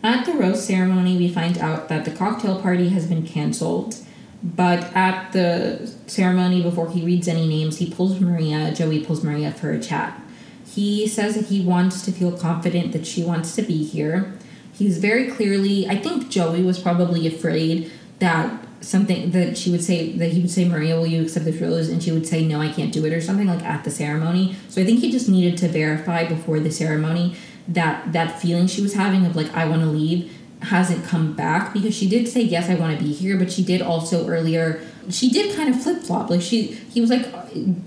A: At the rose ceremony, we find out that the cocktail party has been canceled. But at the ceremony, before he reads any names, he pulls Maria, Joey pulls Maria for a chat. He says that he wants to feel confident that she wants to be here. He's very clearly, I think Joey was probably afraid that something that she would say that he would say maria will you accept this rose and she would say no i can't do it or something like at the ceremony so i think he just needed to verify before the ceremony that that feeling she was having of like I want to leave hasn't come back because she did say yes I want to be here but she did also earlier she did kind of flip flop like she he was like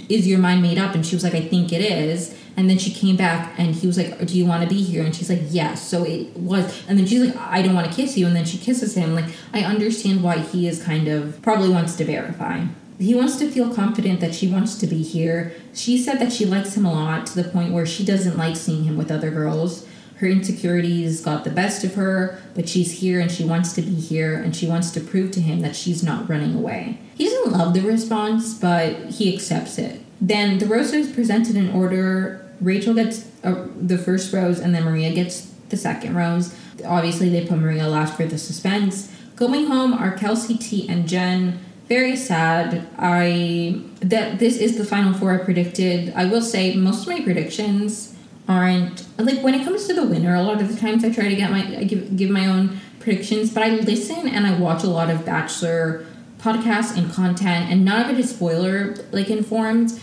A: is your mind made up? And she was like I think it is. And then she came back and he was like do you want to be here? And she's like yes. So it was and then she's like I don't want to kiss you. And then she kisses him. Like I understand why he is kind of probably wants to verify. He wants to feel confident that she wants to be here. She said that she likes him a lot to the point where she doesn't like seeing him with other girls. Her insecurities got the best of her, but she's here and she wants to be here and she wants to prove to him that she's not running away. He doesn't love the response, but he accepts it. Then the rose is presented in order. Rachel gets uh, the first rose and then Maria gets the second rose. Obviously, they put Maria last for the suspense. Going home are Kelsey T and Jen very sad. I that this is the final four I predicted. I will say most of my predictions aren't like when it comes to the winner. A lot of the times I try to get my I give give my own predictions, but I listen and I watch a lot of Bachelor podcasts and content, and none of it is spoiler like informed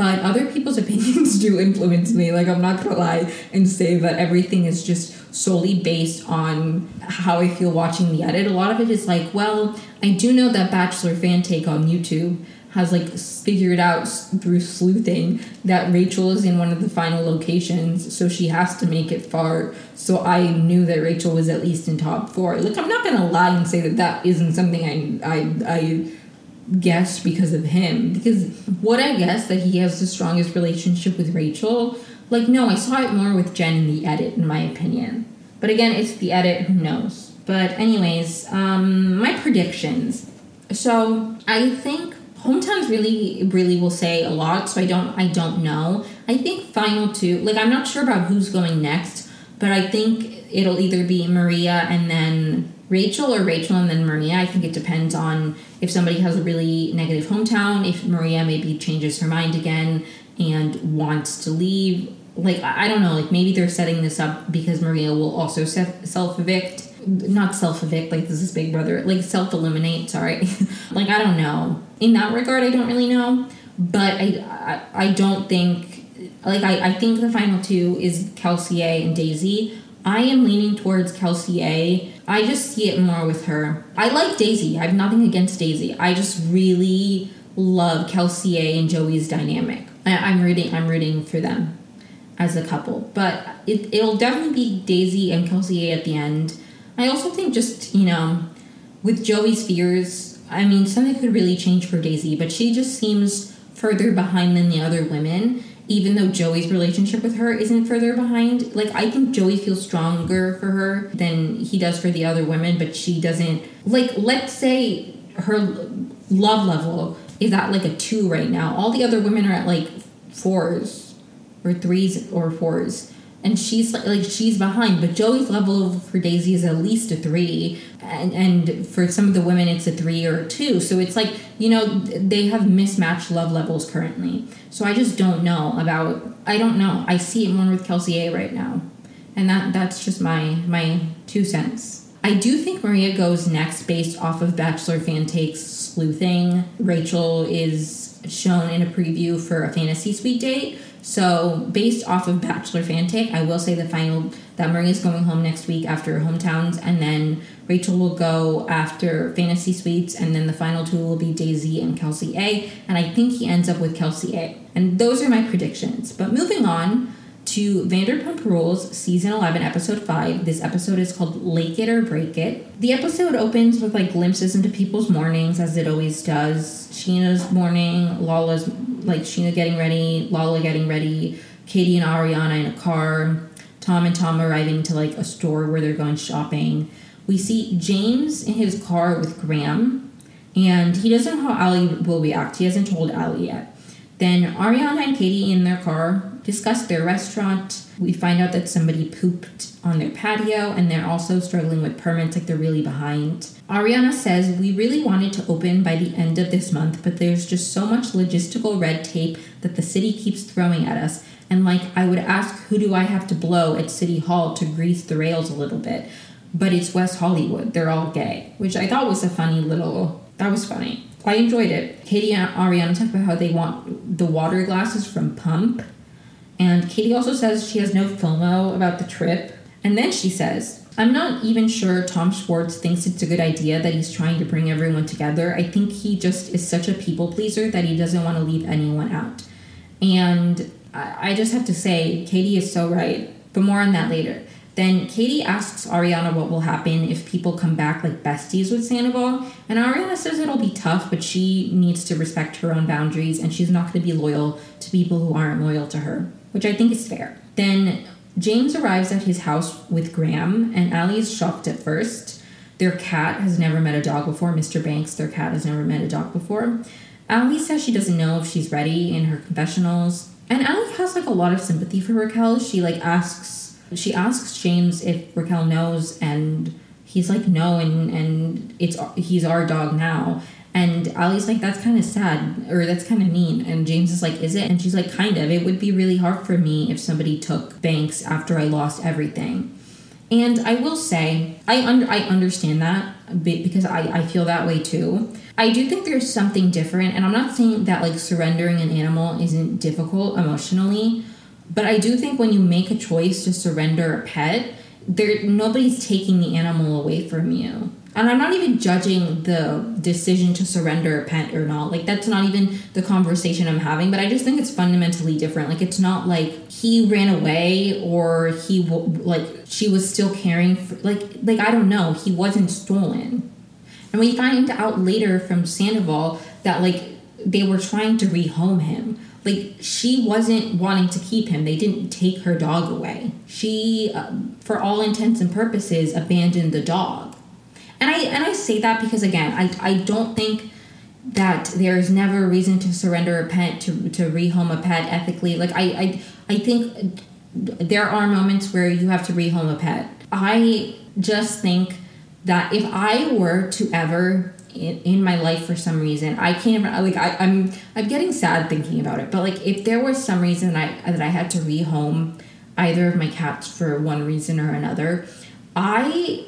A: but other people's opinions do influence me. Like, I'm not gonna lie and say that everything is just solely based on how I feel watching the edit. A lot of it is like, well, I do know that Bachelor fan take on YouTube has like figured out through sleuthing that Rachel is in one of the final locations, so she has to make it far. So I knew that Rachel was at least in top four. Like I'm not gonna lie and say that that isn't something I I I guessed because of him. Because what I guess that he has the strongest relationship with Rachel, like, no, I saw it more with Jen in the edit, in my opinion. But again, it's the edit, who knows? But, anyways, um, my predictions. So, I think hometowns really really will say a lot so i don't i don't know i think final two like i'm not sure about who's going next but i think it'll either be maria and then Rachel or Rachel and then Maria. I think it depends on if somebody has a really negative hometown, if Maria maybe changes her mind again and wants to leave. Like, I don't know, like maybe they're setting this up because Maria will also self evict. Not self evict, like this is Big Brother, like self eliminate, sorry. like, I don't know. In that regard, I don't really know. But I, I, I don't think, like, I, I think the final two is Kelsey A and Daisy. I am leaning towards Kelsey A I just see it more with her. I like Daisy. I have nothing against Daisy. I just really love Kelsey A and Joey's dynamic. I, am rooting. I'm rooting for them as a couple. But it, it'll definitely be Daisy and Kelsey A at the end. I also think just you know, with Joey's fears, I mean something could really change for Daisy, but she just seems further behind than the other women. even though Joey's relationship with her isn't further behind. Like, I think Joey feels stronger for her than he does for the other women, but she doesn't. Like, let's say her love level is at like a two right now. All the other women are at like fours or threes or fours. And she's like, she's behind, but Joey's level for Daisy is at least a three, and and for some of the women it's a three or a two. So it's like you know they have mismatched love levels currently. So I just don't know about. I don't know. I see it more with Kelsey A right now, and that that's just my my two cents. I do think Maria goes next based off of Bachelor fan takes sleuthing. Rachel is shown in a preview for a fantasy suite date. So, based off of Bachelor fan take, I will say the final that Maria's going home next week after hometowns, and then Rachel will go after fantasy suites, and then the final two will be Daisy and Kelsey A. And I think he ends up with Kelsey A. And those are my predictions. But moving on, to Vanderpump Rules, season 11, episode 5. This episode is called Lake It or Break It. The episode opens with like glimpses into people's mornings, as it always does. Scheana's morning, Lala's like Scheana getting ready, Lala getting ready, Katie and Ariana in a car, Tom and Tom arriving to like a store where they're going shopping. We see James in his car with Graham, and he doesn't know how Ally will react. He hasn't told Ally yet. Then Ariana and Katie in their car discuss their restaurant. We find out that somebody pooped on their patio and they're also struggling with permits, like they're really behind. Ariana says, We really wanted to open by the end of this month, but there's just so much logistical red tape that the city keeps throwing at us. And like, I would ask, who do I have to blow at City Hall to grease the rails a little bit? But it's West Hollywood. They're all gay, which I thought was a funny little. That was funny. I enjoyed it. Katie and Ariana talk about how they want the water glasses from Pump. And Katie also says she has no FOMO about the trip. And then she says, I'm not even sure Tom Schwartz thinks it's a good idea that he's trying to bring everyone together. I think he just is such a people pleaser that he doesn't want to leave anyone out. And I just have to say, Katie is so right. But more on that later. Then Katie asks Ariana what will happen if people come back like besties with Sandoval, and Ariana says it'll be tough, but she needs to respect her own boundaries and she's not going to be loyal to people who aren't loyal to her, which I think is fair. Then James arrives at his house with Graham, and Ally is shocked at first. Their cat has never met a dog before. Mr. Banks, their cat, has never met a dog before. Ally says she doesn't know if she's ready in her confessionals. And Ally has like a lot of sympathy for Raquel. She like asks she asks James if Raquel knows, and he's like, no, and and it's he's our dog now. And Ally's like, that's kind of sad, or that's kind of mean. And James is like, is it? And she's like, kind of. It would be really hard for me if somebody took Banks after I lost everything. And I will say, I under I understand that because I, I feel that way too. I do think there's something different, and I'm not saying that like surrendering an animal isn't difficult emotionally, but I do think when you make a choice to surrender a pet, there nobody's taking the animal away from you. And I'm not even judging the decision to surrender a pet or not. Like that's not even the conversation I'm having, but I just think it's fundamentally different. Like it's not like he ran away or he like she was still caring for like like I don't know, he wasn't stolen. And we find out later from Sandoval that like they were trying to rehome him like she wasn't wanting to keep him they didn't take her dog away she uh, for all intents and purposes abandoned the dog and i and i say that because again i i don't think that there's never a reason to surrender a pet to to rehome a pet ethically like i i i think there are moments where you have to rehome a pet i just think that if i were to ever in, in my life for some reason. I can't even like I, I'm I'm getting sad thinking about it. But like if there was some reason I that I had to rehome either of my cats for one reason or another, I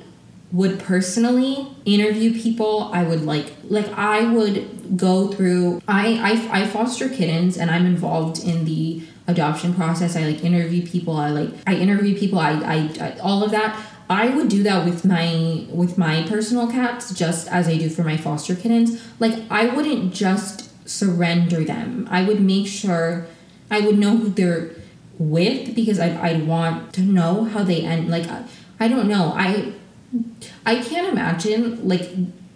A: would personally interview people i would like like i would go through I, I i foster kittens and i'm involved in the adoption process i like interview people i like i interview people i i, I all of that I would do that with my with my personal cats just as I do for my foster kittens. Like I wouldn't just surrender them. I would make sure I would know who they're with because I I want to know how they end. Like I, I don't know. I I can't imagine like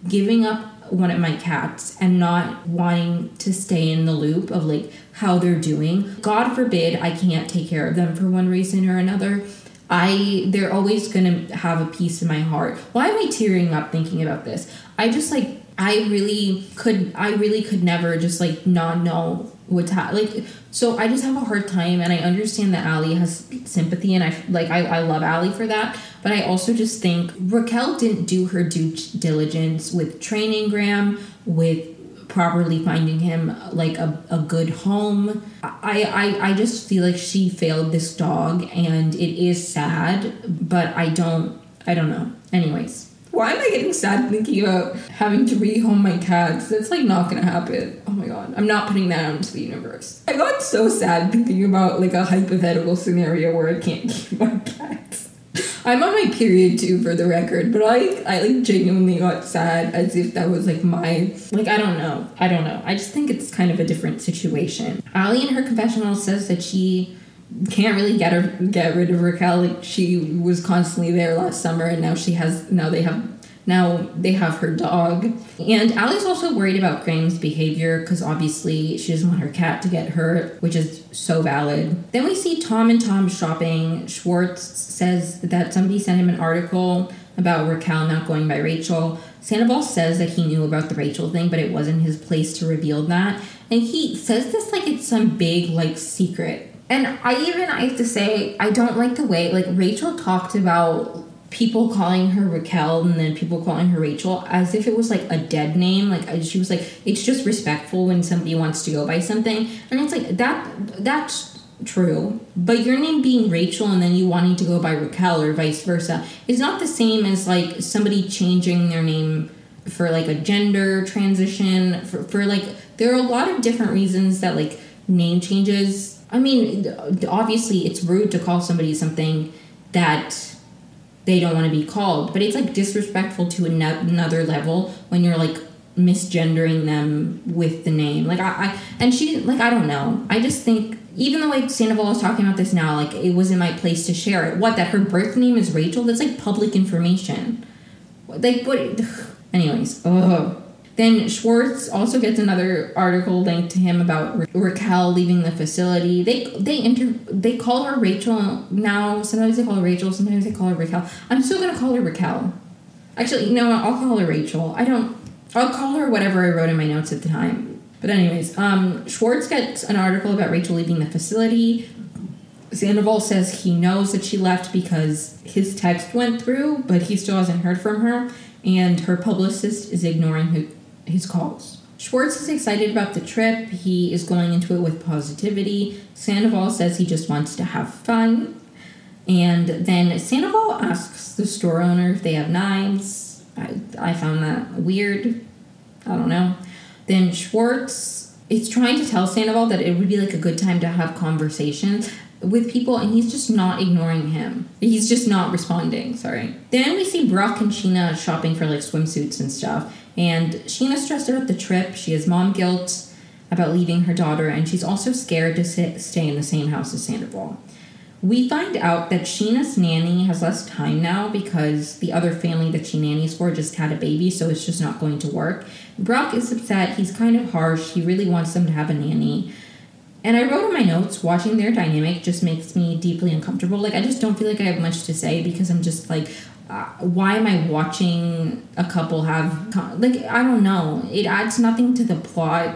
A: giving up one of my cats and not wanting to stay in the loop of like how they're doing. God forbid I can't take care of them for one reason or another. I they're always gonna have a piece in my heart. Why am I tearing up thinking about this? I just like I really could I really could never just like not know what's ha- like so I just have a hard time and I understand that Ally has sympathy and I like I, I love Ally for that but I also just think Raquel didn't do her due diligence with training Graham with properly finding him like a, a good home. I, I i just feel like she failed this dog and it is sad but i don't i don't know. Anyways why am I getting sad thinking about having to rehome my cats? That's like not gonna happen. Oh my god. I'm not putting that out into the universe. I got so sad thinking about like a hypothetical scenario where I can't keep my cats. I'm on my period too, for the record, but I I like genuinely got sad as if that was like my like I don't know. I don't know. I just think it's kind of a different situation. Ally in her confessional says that she can't really get her get rid of Raquel. Like she was constantly there last summer, and now she has now they have now they have her dog. And Ally's also worried about Graham's behavior because obviously she doesn't want her cat to get hurt, which is so valid. Then we see Tom and Tom shopping. Schwartz says that somebody sent him an article about Raquel not going by Rachel. Sandoval says that he knew about the Rachel thing, but it wasn't his place to reveal that. And he says this like it's some big like secret and I even I have to say I don't like the way like Rachel talked about people calling her Raquel and then people calling her Rachel as if it was like a dead name. Like she was like, it's just respectful when somebody wants to go by something, and it's like that. That's true, but your name being Rachel and then you wanting to go by Raquel or vice versa is not the same as like somebody changing their name for like a gender transition for, for like there are a lot of different reasons that like name changes I mean, obviously, it's rude to call somebody something that they don't want to be called, but it's like disrespectful to another level when you're like misgendering them with the name. Like I, I and she like I don't know. I just think even the way Sandoval is talking about this now, like it wasn't my place to share it. What that her birth name is Rachel? That's like public information. Like what? Anyways, oh. Then Schwartz also gets another article linked to him about Ra- Raquel leaving the facility. They they inter they call her Rachel now. Sometimes they call her Rachel. Sometimes they call her Raquel. I'm still gonna call her Raquel. Actually, no, I'll call her Rachel. I don't. I'll call her whatever I wrote in my notes at the time. But anyways, um, Schwartz gets an article about Rachel leaving the facility. Sandoval says he knows that she left because his text went through, but he still hasn't heard from her, and her publicist is ignoring his calls. Schwartz is excited about the trip. He is going into it with positivity. Sandoval says he just wants to have fun. And then Sandoval asks the store owner if they have knives. I, I found that weird. I don't know. Then Schwartz is trying to tell Sandoval that it would be like a good time to have conversations with people and he's just not ignoring him. He's just not responding, sorry. Then we see Brock and Scheana shopping for like swimsuits and stuff. And Scheana's stressed about the trip. She has mom guilt about leaving her daughter, and she's also scared to sit, stay in the same house as Sandoval. We find out that Scheana's nanny has less time now because the other family that she nannies for just had a baby, so it's just not going to work. Brock is upset. He's kind of harsh. He really wants them to have a nanny. And I wrote in my notes, watching their dynamic just makes me deeply uncomfortable. Like, I just don't feel like I have much to say because I'm just like, uh, why am I watching a couple have like I don't know. It adds nothing to the plot.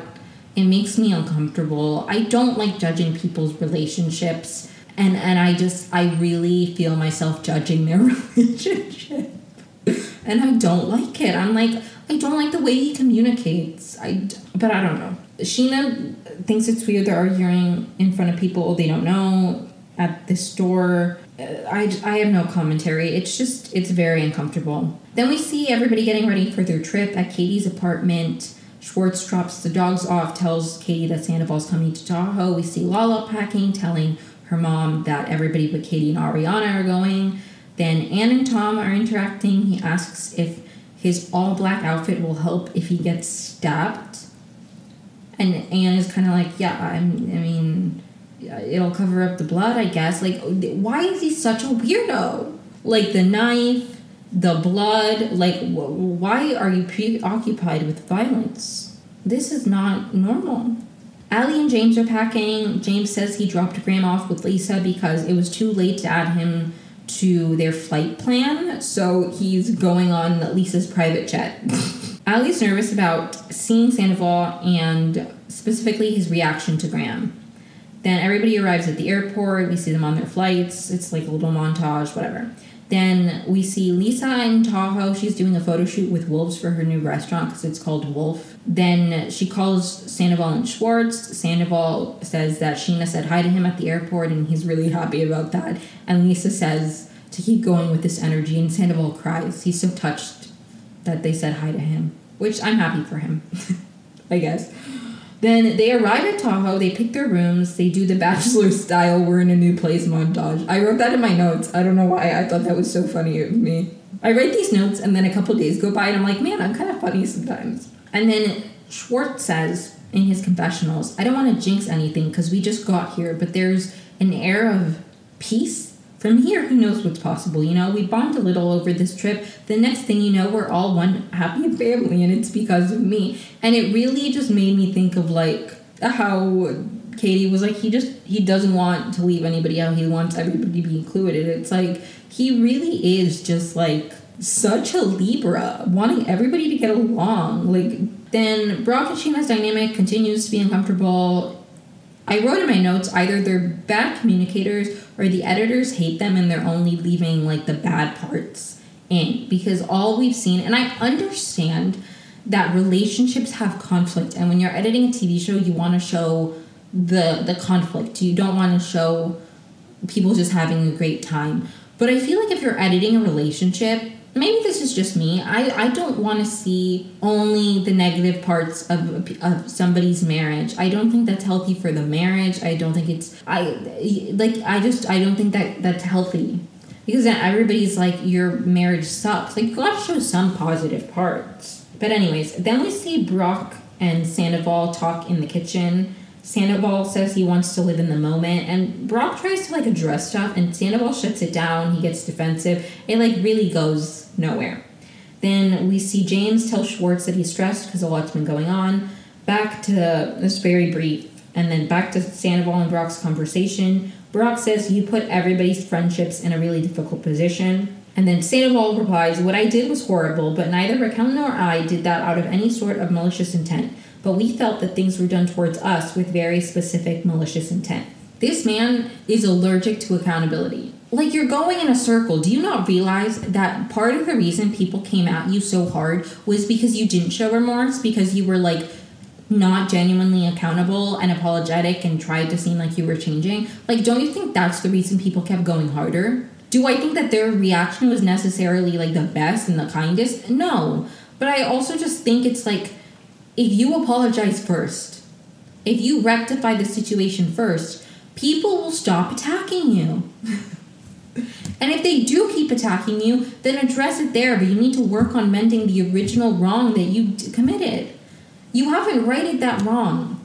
A: It makes me uncomfortable. I don't like judging people's relationships, and and I just I really feel myself judging their relationship, and I don't like it. I'm like I don't like the way he communicates. I but I don't know. Scheana thinks it's weird they're arguing in front of people they don't know at the store I, I have no commentary. It's just, it's very uncomfortable. Then we see everybody getting ready for their trip at Katie's apartment. Schwartz drops the dogs off, tells Katie that Sandoval's coming to Tahoe. We see Lala packing, telling her mom that everybody but Katie and Ariana are going. Then Anne and Tom are interacting. He asks if his all black outfit will help if he gets stabbed. And Anne is kind of like, yeah, I'm, I mean, Uh, it'll cover up the blood, I guess. Like, why is he such a weirdo? Like the knife, the blood. Like, wh- why are you preoccupied with violence? This is not normal. Ally and James are packing. James says he dropped Graham off with Lisa because it was too late to add him to their flight plan, so he's going on Lisa's private jet. Ally's nervous about seeing Sandoval and specifically his reaction to Graham. Then everybody arrives at the airport. We see them on their flights. It's like a little montage, whatever. Then we see Lisa in Tahoe. She's doing a photo shoot with wolves for her new restaurant because it's called Wolf. Then she calls Sandoval and Schwartz. Sandoval says that Scheana said hi to him at the airport and he's really happy about that. And Lisa says to keep going with this energy, and Sandoval cries. He's so touched that they said hi to him, which I'm happy for him, I guess. Then they arrive at Tahoe, they pick their rooms, they do the bachelor style, we're in a new place montage. I wrote that in my notes. I don't know why. I thought that was so funny of me. I write these notes and then a couple days go by and I'm like, man, I'm kind of funny sometimes. And then Schwartz says in his confessionals, I don't want to jinx anything because we just got here, but there's an air of peace from here, who knows what's possible? You know, we bond a little over this trip. The next thing you know, we're all one happy family, and it's because of me. And it really just made me think of like how Katie was like, he just he doesn't want to leave anybody out. He wants everybody to be included. It's like he really is just like such a Libra, wanting everybody to get along. Like then Brock and Scheana's dynamic continues to be uncomfortable. I wrote in my notes either they're bad communicators or the editors hate them and they're only leaving like the bad parts in because all we've seen and I understand that relationships have conflict and when you're editing a TV show you want to show the the conflict. You don't want to show people just having a great time. But I feel like if you're editing a relationship, maybe this is just me. I, I don't want to see only the negative parts of, of somebody's marriage. I don't think that's healthy for the marriage. I don't think it's I like I just I don't think that that's healthy. Because then everybody's like your marriage sucks. Like you got to show some positive parts. But anyways, then we see Brock and Sandoval talk in the kitchen. Sandoval says he wants to live in the moment, and Brock tries to like address stuff, and Sandoval shuts it down. He gets defensive. It like really goes nowhere. Then we see James tell Schwartz that he's stressed because a lot's been going on. Back to this very brief, and then back to Sandoval and Brock's conversation. Brock says you put everybody's friendships in a really difficult position. And then Sandoval replies, What I did was horrible, but neither Raquel nor I did that out of any sort of malicious intent but we felt that things were done towards us with very specific malicious intent. This man is allergic to accountability. Like you're going in a circle. Do you not realize that part of the reason people came at you so hard was because you didn't show remorse, because you were like not genuinely accountable and apologetic and tried to seem like you were changing? Like, don't you think that's the reason people kept going harder? Do I think that their reaction was necessarily like the best and the kindest? No. But I also just think it's like if you apologize first, if you rectify the situation first, people will stop attacking you. and if they do keep attacking you, then address it there, but you need to work on mending the original wrong that you committed. You haven't righted that wrong.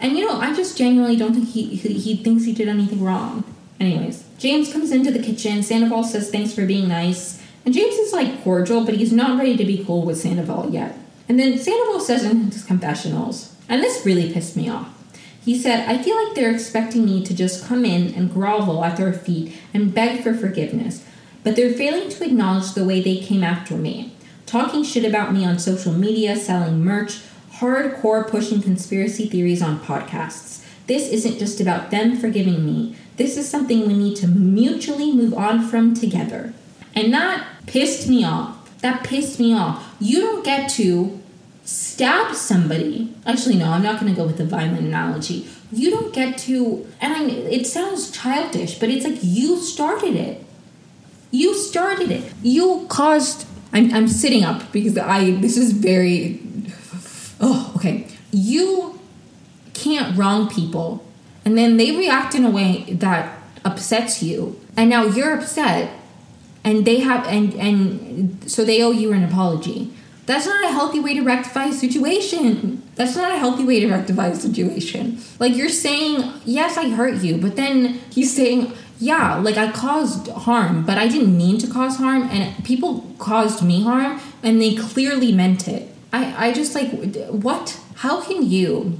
A: And you know, I just genuinely don't think he, he, he thinks he did anything wrong. Anyways, James comes into the kitchen. Sandoval says thanks for being nice. And James is like cordial, but he's not ready to be cool with Sandoval yet. And then Sandoval says mm, in his confessionals, and this really pissed me off. He said, I feel like they're expecting me to just come in and grovel at their feet and beg for forgiveness, but they're failing to acknowledge the way they came after me. Talking shit about me on social media, selling merch, hardcore pushing conspiracy theories on podcasts. This isn't just about them forgiving me. This is something we need to mutually move on from together. And that pissed me off. That pissed me off. You don't get to stab somebody. Actually, no, I'm not going to go with the violent analogy. You don't get to, and I, it sounds childish, but it's like you started it. You started it. You caused. I'm, I'm sitting up because I. This is very. Oh, okay. You can't wrong people, and then they react in a way that upsets you, and now you're upset, and they have, and and so they owe you an apology that's not a healthy way to rectify a situation. That's not a healthy way to rectify a situation. Like you're saying, yes, I hurt you, but then he's saying, yeah, like I caused harm, but I didn't mean to cause harm, and people caused me harm, and they clearly meant it. I, I just like, what? How can you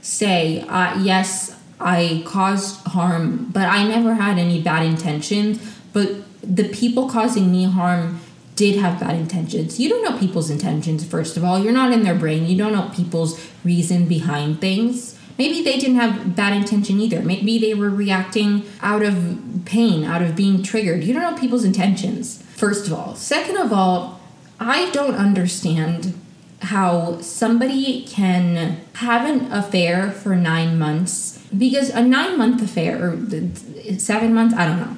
A: say, uh, yes, I caused harm, but I never had any bad intentions, but the people causing me harm did have bad intentions. You don't know people's intentions, first of all. You're not in their brain. You don't know people's reason behind things. Maybe they didn't have bad intention either. Maybe they were reacting out of pain, out of being triggered. You don't know people's intentions, first of all. Second of all, I don't understand how somebody can have an affair for nine months because a nine month affair or seven months, I don't know.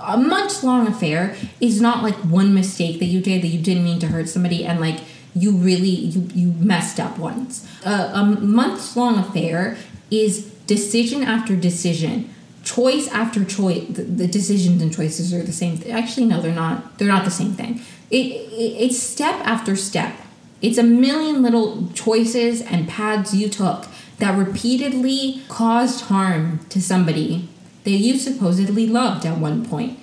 A: A month long affair is not like one mistake that you did that you didn't mean to hurt somebody and like you really you, you messed up once. Uh, a month long affair is decision after decision, choice after choice. The, the, decisions and choices are the same. Th- Actually, no, they're not. They're not the same thing. It, it it's step after step. It's a million little choices and paths you took that repeatedly caused harm to somebody that you supposedly loved at one point.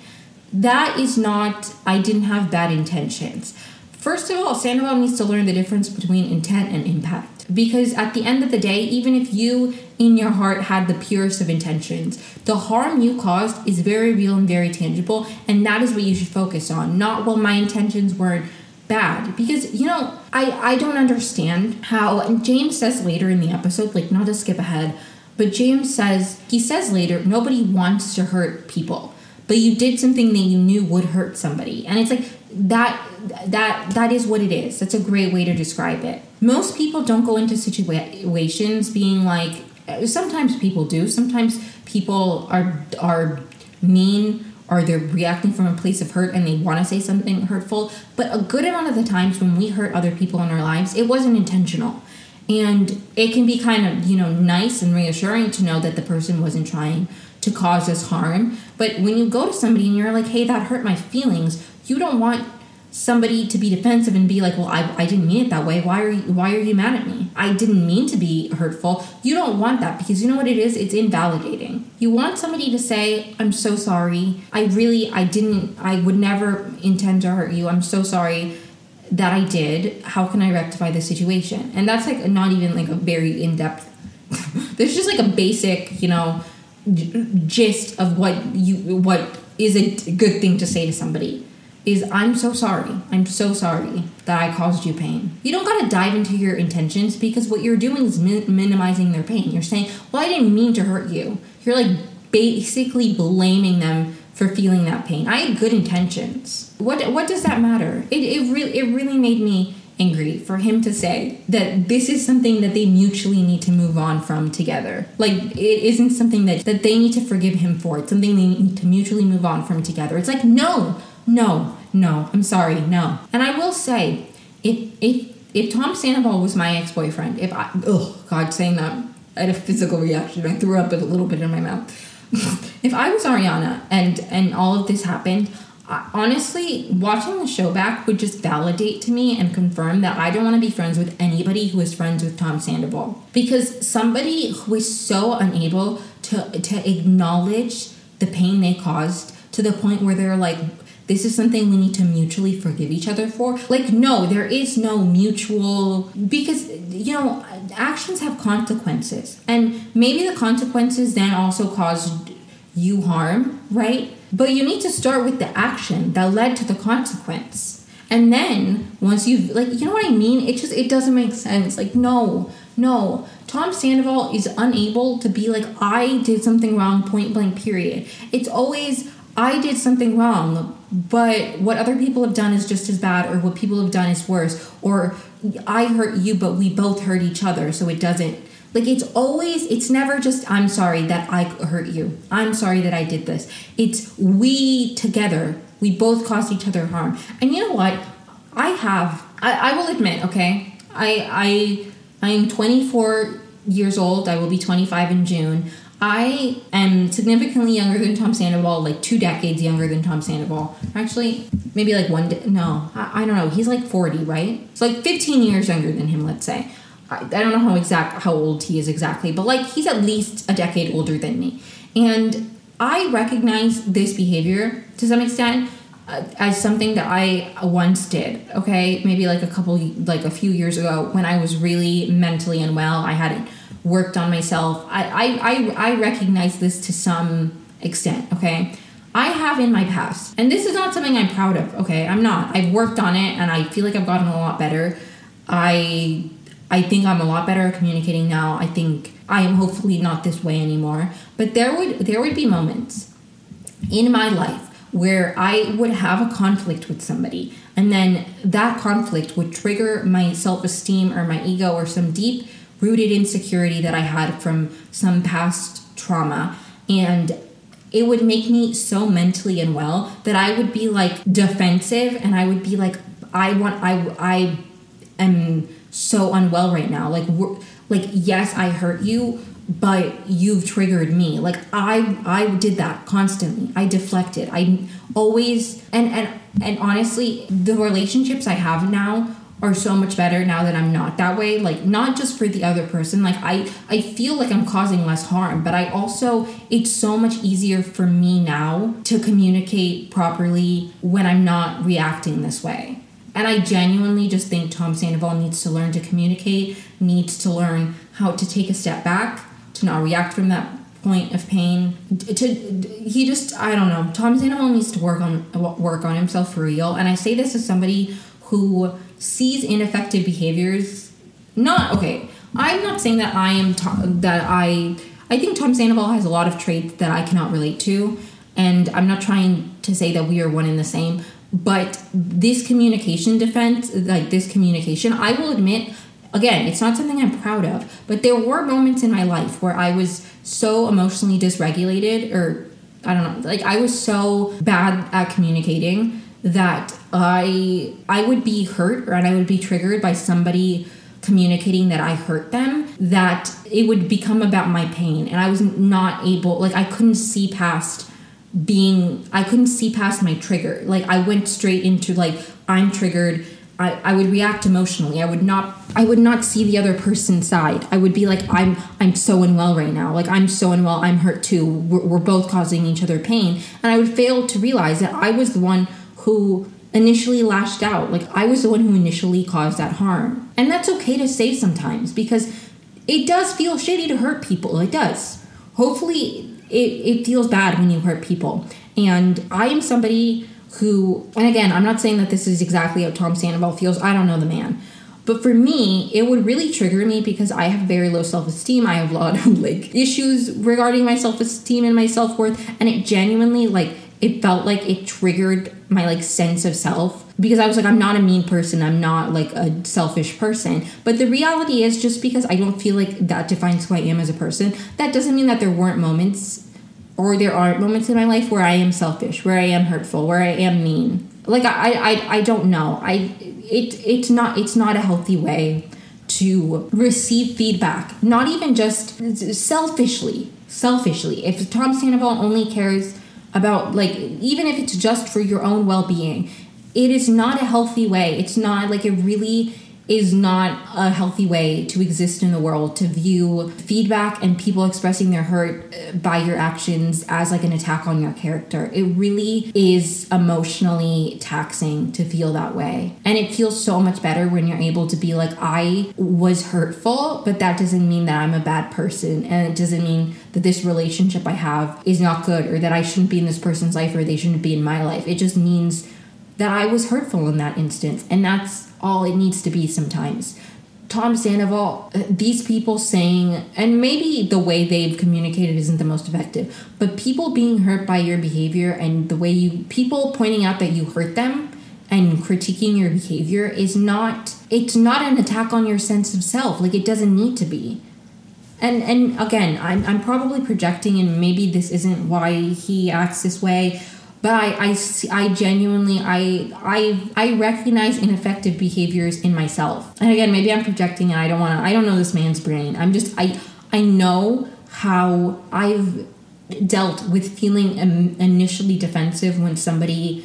A: That is not, I didn't have bad intentions. First of all, Sandoval needs to learn the difference between intent and impact. Because at the end of the day, even if you in your heart had the purest of intentions, the harm you caused is very real and very tangible, and that is what you should focus on. Not, well, my intentions weren't bad because you know I I don't understand how James says later in the episode like not to skip ahead but James says he says later nobody wants to hurt people. But you did something that you knew would hurt somebody. And it's like that that that is what it is. That's a great way to describe it. Most people don't go into situations being like sometimes people do. Sometimes people are are mean or they're reacting from a place of hurt and they want to say something hurtful. But a good amount of the times when we hurt other people in our lives, it wasn't intentional. And it can be kind of, you know, nice and reassuring to know that the person wasn't trying to cause us harm. But when you go to somebody and you're like, hey, that hurt my feelings, you don't want somebody to be defensive and be like, "Well, I, I didn't mean it that way. Why are you why are you mad at me? I didn't mean to be hurtful." You don't want that because you know what it is? It's invalidating. You want somebody to say, "I'm so sorry. I really I didn't I would never intend to hurt you. I'm so sorry." That I did. How can I rectify the situation? And that's like not even like a very in depth. There's just like a basic, you know, gist of what you what is a good thing to say to somebody is I'm so sorry. I'm so sorry that I caused you pain. You don't got to dive into your intentions because what you're doing is min- minimizing their pain. You're saying, "Well, I didn't mean to hurt you." You're like basically blaming them for feeling that pain. I had good intentions. What what does that matter? It it really it really made me angry for him to say that this is something that they mutually need to move on from together. Like it isn't something that that they need to forgive him for. It's something they need to mutually move on from together. It's like, "No, no, no, I'm sorry, no. And I will say, if if if Tom Sandoval was my ex boyfriend, if I oh God, saying that I had a physical reaction. I threw up a little bit in my mouth. if I was Ariana and and all of this happened, I, honestly, watching the show back would just validate to me and confirm that I don't want to be friends with anybody who is friends with Tom Sandoval because somebody who is so unable to to acknowledge the pain they caused to the point where they're like this is something we need to mutually forgive each other for. Like, no, there is no mutual, because, you know, actions have consequences. And maybe the consequences then also caused you harm, right? But you need to start with the action that led to the consequence. And then once you've, like, you know what I mean? It just, it doesn't make sense. Like, no, no. Tom Sandoval is unable to be like, I did something wrong, point blank, period. It's always, I did something wrong, but what other people have done is just as bad, or what people have done is worse, or I hurt you, but we both hurt each other, so it doesn't. Like, it's always, it's never just, I'm sorry that I hurt you. I'm sorry that I did this. It's we together, we both caused each other harm. And you know what? I have, I, I will admit, okay, I, I, I am 24 years old. I will be 25 in June. I am significantly younger than Tom Sandoval, like two decades younger than Tom Sandoval. Actually, maybe like one. De- no, I, I, don't know. He's like forty, right? It's like fifteen years younger than him. Let's say. I, don't know how exact how old he is exactly, but like he's at least a decade older than me, and I recognize this behavior to some extent uh, as something that I once did. Okay, maybe like a couple, like a few years ago when I was really mentally unwell. I hadn't worked on myself. I I I, I recognize this to some extent. Okay. I have in my past, and this is not something I'm proud of, okay? I'm not. I've worked on it and I feel like I've gotten a lot better. I I think I'm a lot better at communicating now. I think I am hopefully not this way anymore. But there would there would be moments in my life where I would have a conflict with somebody and then that conflict would trigger my self-esteem or my ego or some deep rooted insecurity that I had from some past trauma and it would make me so mentally unwell that I would be like defensive and I would be like I want I I am so unwell right now like like yes I hurt you but you've triggered me like I I did that constantly I deflected I always and and and honestly the relationships I have now are so much better now that I'm not that way. Like not just for the other person. Like I I feel like I'm causing less harm, but I also it's so much easier for me now to communicate properly when I'm not reacting this way. And I genuinely just think Tom Sandoval needs to learn to communicate, needs to learn how to take a step back, to not react from that point of pain. To he just I don't know. Tom Sandoval needs to work on work on himself for real. And I say this as somebody who sees ineffective behaviors not okay i'm not saying that i am that i i think tom sandoval has a lot of traits that i cannot relate to and i'm not trying to say that we are one in the same but this communication defense like this communication i will admit again it's not something i'm proud of but there were moments in my life where i was so emotionally dysregulated or i don't know like i was so bad at communicating that I I would be hurt or and I would be triggered by somebody communicating that I hurt them that it would become about my pain and I was not able like I couldn't see past being I couldn't see past my trigger like I went straight into like I'm triggered I, I would react emotionally I would not I would not see the other person's side I would be like I'm I'm so unwell right now like I'm so unwell I'm hurt too we're, we're both causing each other pain and I would fail to realize that I was the one who initially lashed out. Like I was the one who initially caused that harm. And that's okay to say sometimes because it does feel shitty to hurt people. It does. Hopefully it, it feels bad when you hurt people. And I am somebody who and again, I'm not saying that this is exactly how Tom Sandoval feels. I don't know the man. But for me, it would really trigger me because I have very low self esteem. I have a lot of like issues regarding my self esteem and my self worth. And it genuinely like it felt like it triggered my like sense of self because I was like I'm not a mean person I'm not like a selfish person but the reality is just because I don't feel like that defines who I am as a person that doesn't mean that there weren't moments or there aren't moments in my life where I am selfish where I am hurtful where I am mean. Like I I, I don't know. I it it's not it's not a healthy way to receive feedback. Not even just selfishly selfishly. If Tom Sandoval only cares about like even if it's just for your own well-being it is not a healthy way. It's not like it really is not a healthy way to exist in the world to view feedback and people expressing their hurt uh, by your actions as like an attack on your character. It really is emotionally taxing to feel that way. And it feels so much better when you're able to be like, I was hurtful, but that doesn't mean that I'm a bad person. And it doesn't mean that this relationship I have is not good or that I shouldn't be in this person's life or they shouldn't be in my life. It just means that I was hurtful in that instance. And that's all it needs to be sometimes. Tom Sandoval, uh, these people saying, and maybe the way they've communicated isn't the most effective, but people being hurt by your behavior and the way you, people pointing out that you hurt them and critiquing your behavior is not, it's not an attack on your sense of self. Like it doesn't need to be. And, and again, I'm, I'm probably projecting, and maybe this isn't why he acts this way but I, I, I genuinely I, I I recognize ineffective behaviors in myself. And again maybe i'm projecting and i don't want to i don't know this man's brain. I'm just i i know how i've dealt with feeling initially defensive when somebody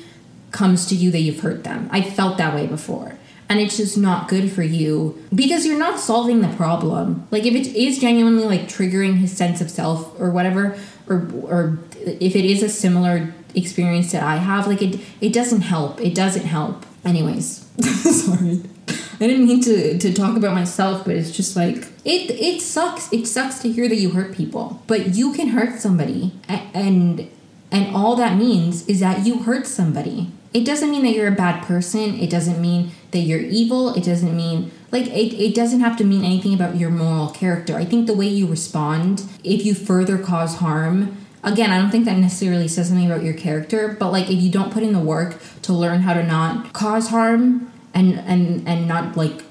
A: comes to you that you've hurt them. I felt that way before. And it's just not good for you because you're not solving the problem. Like if it is genuinely like triggering his sense of self or whatever, or or if it is a similar experience that I have, like it it doesn't help. It doesn't help. Anyways, sorry. I didn't mean to, to talk about myself, but it's just like it it sucks. It sucks to hear that you hurt people, but you can hurt somebody, and and all that means is that you hurt somebody. It doesn't mean that you're a bad person. It doesn't mean that you're evil. It doesn't mean like it, it doesn't have to mean anything about your moral character. I think the way you respond, if you further cause harm, again, I don't think that necessarily says something about your character, but like if you don't put in the work to learn how to not cause harm and and and not like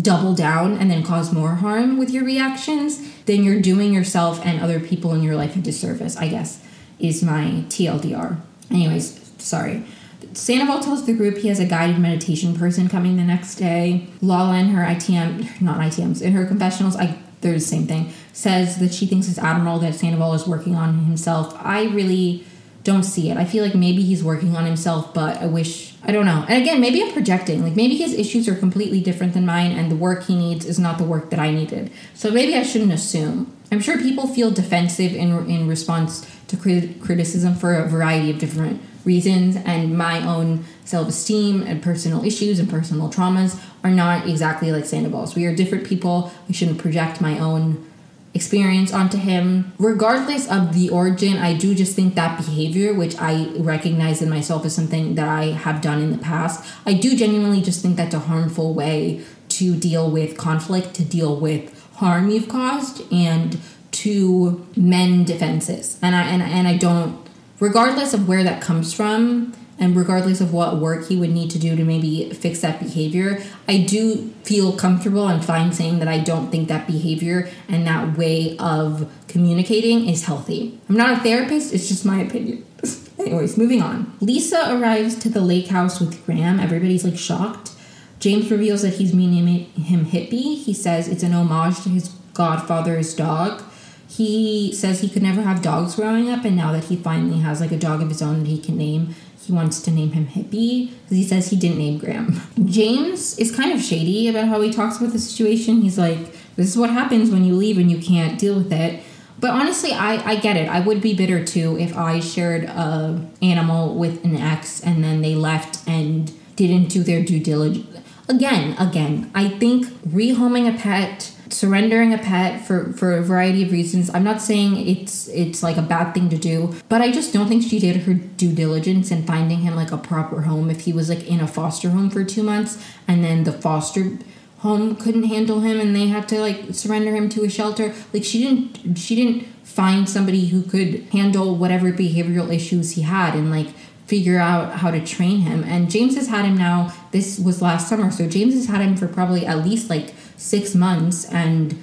A: double down and then cause more harm with your reactions, then you're doing yourself and other people in your life a disservice, I guess, is my TLDR. Anyways, sorry. Sandoval tells the group he has a guided meditation person coming the next day. Lala in her ITM, not ITMs, in her confessionals, I they're the same thing, says that she thinks it's admirable that Sandoval is working on himself. I really don't see it. I feel like maybe he's working on himself, but I wish I don't know. And again, maybe I'm projecting. Like maybe his issues are completely different than mine and the work he needs is not the work that I needed. So maybe I shouldn't assume. I'm sure people feel defensive in in response to crit- criticism for a variety of different reasons and my own self-esteem and personal issues and personal traumas are not exactly like Sandoval's. We are different people. I shouldn't project my own experience onto him. Regardless of the origin, I do just think that behavior, which I recognize in myself as something that I have done in the past, I do genuinely just think that's a harmful way to deal with conflict, to deal with harm you've caused, and to mend defenses. And I and, and I don't regardless of where that comes from and regardless of what work he would need to do to maybe fix that behavior, I do feel comfortable and fine saying that I don't think that behavior and that way of communicating is healthy. I'm not a therapist, it's just my opinion. Anyways, moving on. Lisa arrives to the lake house with Graham. Everybody's like shocked. James reveals that he's meaning him hippie. He says it's an homage to his godfather's dog. He says he could never have dogs growing up, and now that he finally has like a dog of his own that he can name, he wants to name him Hippie because he says he didn't name Graham. James is kind of shady about how he talks about the situation. He's like, "This is what happens when you leave and you can't deal with it." But honestly, I, I get it. I would be bitter too if I shared a animal with an ex and then they left and didn't do their due diligence. Again, again, I think rehoming a pet surrendering a pet for for a variety of reasons. I'm not saying it's it's like a bad thing to do but i just don't think she did her due diligence in finding him like a proper home. If he was like in a foster home for two months and then the foster home couldn't handle him and they had to like surrender him to a shelter like she didn't she didn't find somebody who could handle whatever behavioral issues he had and like figure out how to train him. And james has had him now this was last summer so james has had him for probably at least like six months and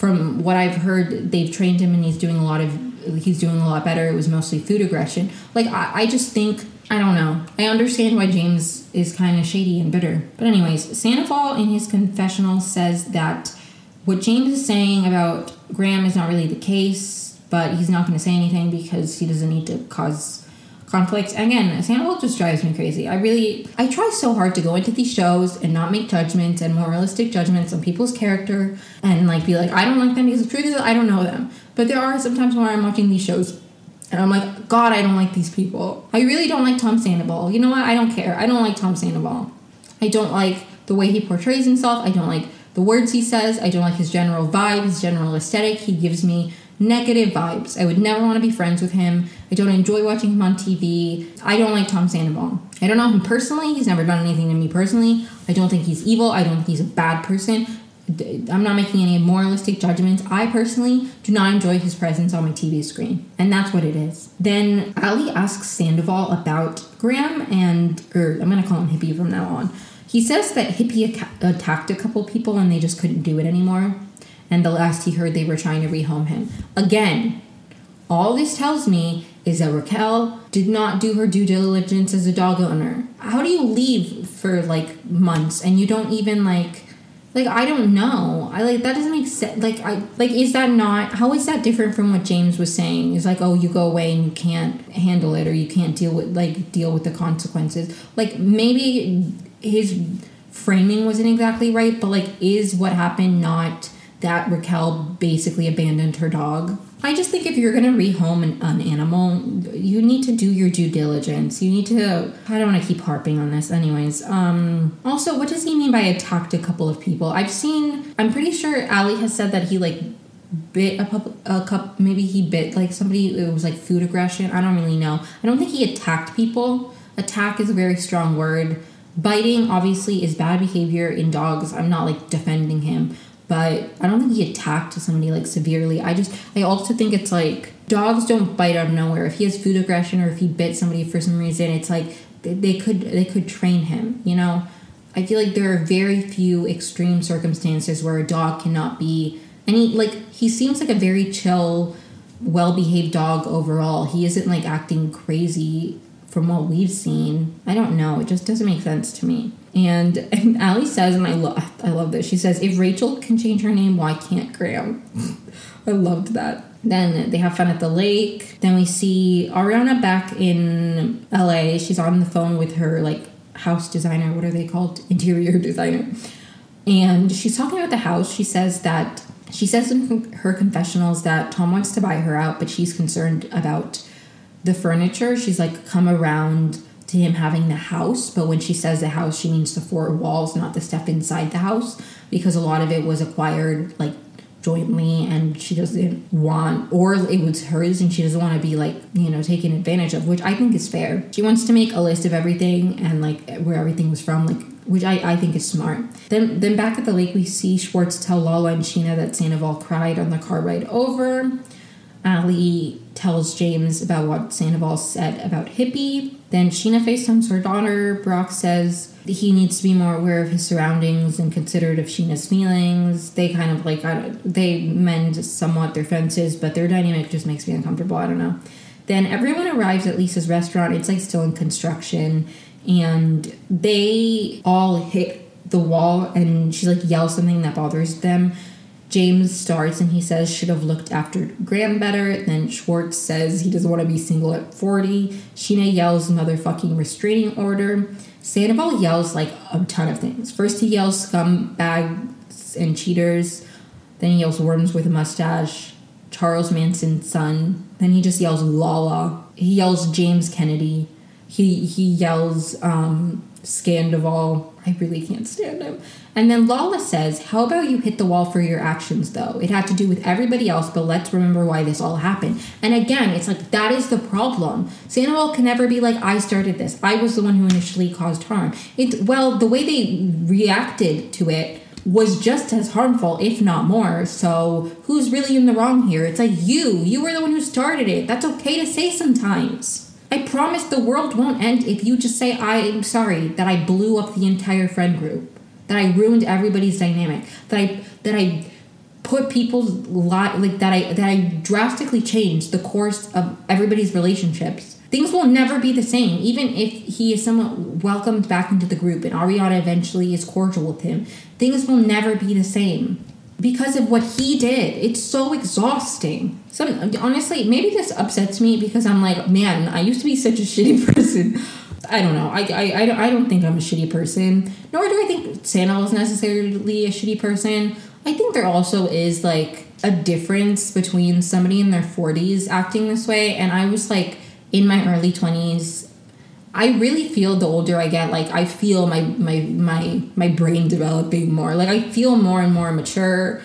A: from what I've heard, they've trained him and he's doing a lot of he's doing a lot better. It was mostly food aggression. Like I, I just think I don't know. I understand why James is kind of shady and bitter. But anyways, Sandoval in his confessional says that what James is saying about Graham is not really the case, but he's not going to say anything because he doesn't need to cause conflicts. Again, Sandoval just drives me crazy. I really, I try so hard to go into these shows and not make judgments and moralistic judgments on people's character and like be like, I don't like them because the truth is I don't know them. But there are sometimes when I'm watching these shows and I'm like, God, I don't like these people. I really don't like Tom Sandoval. You know what? I don't care. I don't like Tom Sandoval. I don't like the way he portrays himself. I don't like the words he says. I don't like his general vibe, his general aesthetic. He gives me negative vibes. I would never want to be friends with him. I don't enjoy watching him on TV. I don't like Tom Sandoval. I don't know him personally. He's never done anything to me personally. I don't think he's evil. I don't think he's a bad person. I'm not making any moralistic judgments. I personally do not enjoy his presence on my TV screen. And that's what it is. Then Ally asks Sandoval about Graham and, or I'm going to call him Hippie from now on. He says that Hippie attacked a couple people and they just couldn't do it anymore and the last he heard they were trying to rehome him. Again, all this tells me is that Raquel did not do her due diligence as a dog owner. How do you leave for like months and you don't even like like I don't know. I like that doesn't make sense. Like I like is that not how is that different from what James was saying? Is like oh you go away and you can't handle it or you can't deal with like deal with the consequences. Like maybe his framing wasn't exactly right, but like, is what happened not that Raquel basically abandoned her dog? I just think if you're going to rehome an, an animal, you need to do your due diligence. You need to. I don't want to keep harping on this, anyways. Um, also, what does he mean by attacked a couple of people? I've seen. I'm pretty sure Ally has said that he like bit a, pup, a cup. Maybe he bit like somebody. It was like food aggression. I don't really know. I don't think he attacked people. Attack is a very strong word. Biting obviously is bad behavior in dogs. I'm not like defending him but I don't think he attacked somebody like severely. I just I also think it's like dogs don't bite out of nowhere. If he has food aggression or if he bit somebody for some reason, it's like they, could they could train him. You know, I feel like there are very few extreme circumstances where a dog cannot be any like he seems like a very chill, well behaved dog overall. He isn't like acting crazy from what we've seen. I don't know. It just doesn't make sense to me. And, and Ally says, and I love I love this. She says, "If Rachel can change her name, why can't Graham?" I loved that. Then they have fun at the lake. Then we see Ariana back in LA. She's on the phone with her like house designer. What are they called? Interior designer. And she's talking about the house. She says that she says in her confessionals that Tom wants to buy her out, but she's concerned about the furniture. She's like come around to him having the house, but when she says the house, she means the four walls, not the stuff inside the house, because a lot of it was acquired like jointly and she doesn't want or it was hers and she doesn't want to be like you know taken advantage of which i think is fair she wants to make a list of everything and like where everything was from like which I, I think is smart. Then then back at the lake we see Schwartz tell Lala and Scheana that Sandoval cried on the car ride over. Ally tells James about what Sandoval said about Hippie. Then Scheana FaceTimes her daughter. Brock says he needs to be more aware of his surroundings and considerate of Scheana's feelings. They kind of like, they mend somewhat their fences, but their dynamic just makes me uncomfortable. I don't know. Then everyone arrives at Lisa's restaurant. It's like still in construction. And they all hit the wall and she like yells something that bothers them James starts and he says should have looked after Graham better. Then Schwartz says he doesn't want to be single at 40. Scheana yells motherfucking restraining order. Sandoval yells like a ton of things. First he yells scumbags and cheaters. Then he yells worms with a mustache. Charles Manson's son. Then he just yells Lala. He yells James Kennedy. He he yells um, Scandoval. I really can't stand him. And then Lala says, How about you hit the wall for your actions, though? It had to do with everybody else, but let's remember why this all happened. And again, it's like that is the problem. Sandoval can never be like, I started this. I was the one who initially caused harm. It well, the way they reacted to it was just as harmful, if not more. So who's really in the wrong here? It's like you. You were the one who started it. That's okay to say sometimes. I promise the world won't end if you just say, I'm sorry that I blew up the entire friend group, that I ruined everybody's dynamic, that I, that I put people's li- like that I that I drastically changed the course of everybody's relationships. Things will never be the same, even if he is somewhat welcomed back into the group and Ariana eventually is cordial with him. Things will never be the same because of what he did. It's so exhausting. Some honestly, maybe this upsets me because I'm like, man, I used to be such a shitty person. I don't know. I, I, I, don't, I don't think I'm a shitty person. Nor do I think Sandoval is necessarily a shitty person. I think there also is like a difference between somebody in their 40s acting this way and I was like in my early 20s I really feel the older I get, like I feel my my my my brain developing more. Like I feel more and more mature.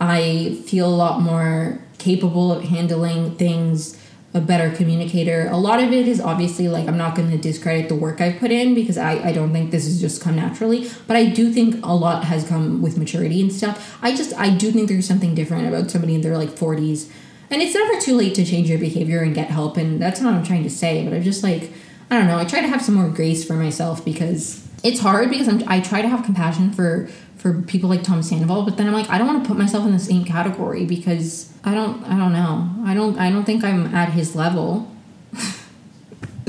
A: I feel a lot more capable of handling things, a better communicator. A lot of it is obviously like I'm not going to discredit the work I've put in because I I don't think this has just come naturally, but I do think a lot has come with maturity and stuff. I just I do think there's something different about somebody in their like 40s. And it's never too late to change your behavior and get help and that's not what I'm trying to say, but I'm just like I don't know. I try to have some more grace for myself because it's hard because I'm, I try to have compassion for for people like Tom Sandoval, but then I'm like I don't want to put myself in the same category because I don't I don't know. I don't I don't think I'm at his level.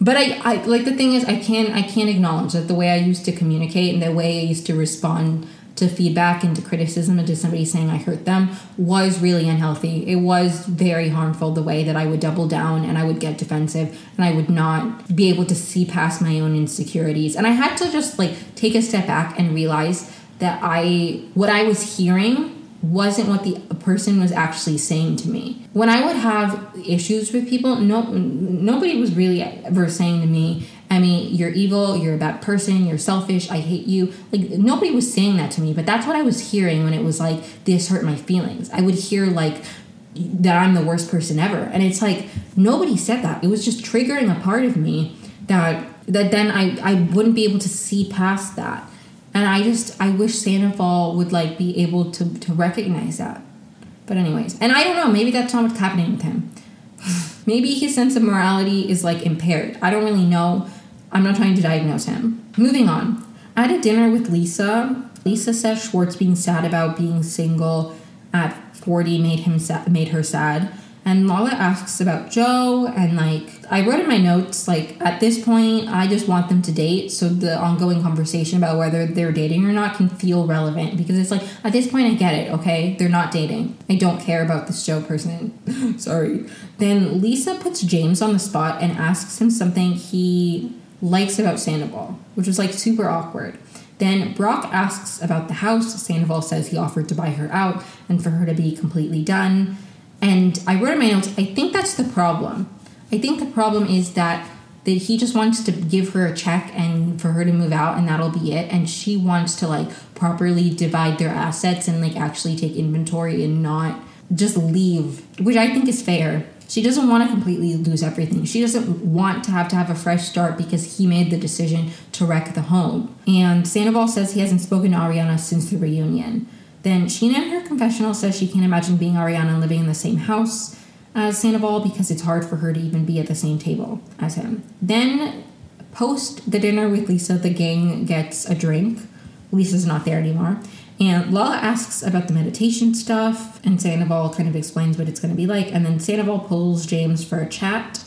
A: but I, I like the thing is I can I can't acknowledge that the way I used to communicate and the way I used to respond to feedback and to criticism and to somebody saying I hurt them was really unhealthy. It was very harmful the way that I would double down and I would get defensive and I would not be able to see past my own insecurities. And I had to just like take a step back and realize that I what I was hearing wasn't what the person was actually saying to me. When I would have issues with people, no nobody was really ever saying to me, I mean, you're evil, you're a bad person, you're selfish, I hate you. Like nobody was saying that to me, but that's what I was hearing when it was like this hurt my feelings. I would hear like that I'm the worst person ever. And it's like nobody said that. It was just triggering a part of me that that then I I wouldn't be able to see past that and I just I wish Sandoval would like be able to to recognize that. But anyways, and I don't know, maybe that's not what's happening with him. maybe his sense of morality is like impaired. I don't really know. I'm not trying to diagnose him. Moving on. I had a dinner with Lisa. Lisa says Schwartz being sad about being single at 40 made him sa- made her sad. And Lala asks about Joe, and like, I wrote in my notes, like, at this point, I just want them to date. So the ongoing conversation about whether they're dating or not can feel relevant because it's like, at this point, I get it, okay? They're not dating. I don't care about this Joe person. Sorry. Then Lisa puts James on the spot and asks him something he likes about Sandoval, which was like super awkward. Then Brock asks about the house. Sandoval says he offered to buy her out and for her to be completely done. And I wrote in my notes, I think that's the problem. I think the problem is that that he just wants to give her a check and for her to move out and that'll be it and she wants to like properly divide their assets and like actually take inventory and not just leave which i think is fair she doesn't want to completely lose everything she doesn't want to have to have a fresh start because he made the decision to wreck the home and sandoval says he hasn't spoken to ariana since the reunion then Scheana in her confessional says she can't imagine being Ariana and living in the same house as Sandoval because it's hard for her to even be at the same table as him. Then, post the dinner with Lisa, the gang gets a drink. Lisa's not there anymore. And Lala asks about the meditation stuff, and Sandoval kind of explains what it's going to be like. And then Sandoval pulls James for a chat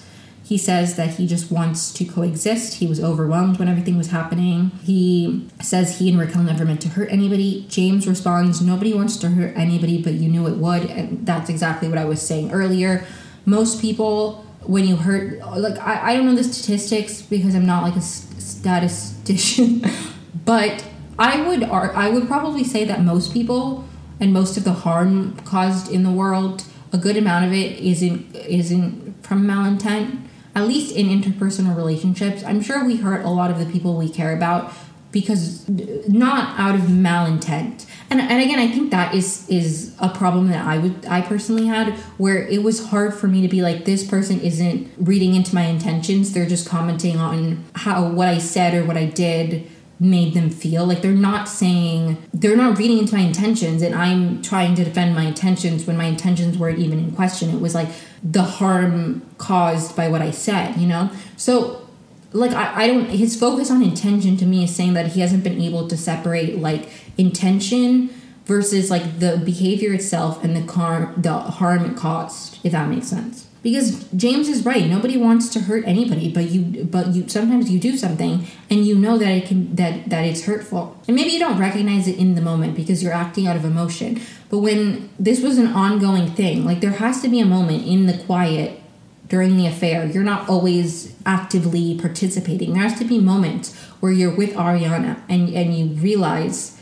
A: he says that he just wants to coexist. He was overwhelmed when everything was happening. He says he and Raquel never meant to hurt anybody. James responds, Nobody wants to hurt anybody, but you knew it would. And that's exactly what I was saying earlier. Most people, when you hurt, like, I, I don't know the statistics because I'm not like a statistician, but I would, I would probably say that most people and most of the harm caused in the world, a good amount of it isn't isn't from malintent at least in interpersonal relationships, I'm sure we hurt a lot of the people we care about because not out of malintent. And, and again, I think that is is a problem that I would I personally had where it was hard for me to be like this person isn't reading into my intentions. They're just commenting on how what I said or what I did made them feel. Like they're not saying they're not reading into my intentions and i'm trying to defend my intentions when my intentions weren't even in question. It was like the harm caused by what i said you know? So like I, I don't his focus on intention to me is saying that he hasn't been able to separate like intention versus like the behavior itself and the car the harm it caused if that makes sense because James is right. Nobody wants to hurt anybody, but you but you sometimes you do something and you know that it can that that it's hurtful. And maybe you don't recognize it in the moment because you're acting out of emotion. But when this was an ongoing thing, like there has to be a moment in the quiet during the affair. You're not always actively participating. There has to be moments where you're with Ariana and and you realize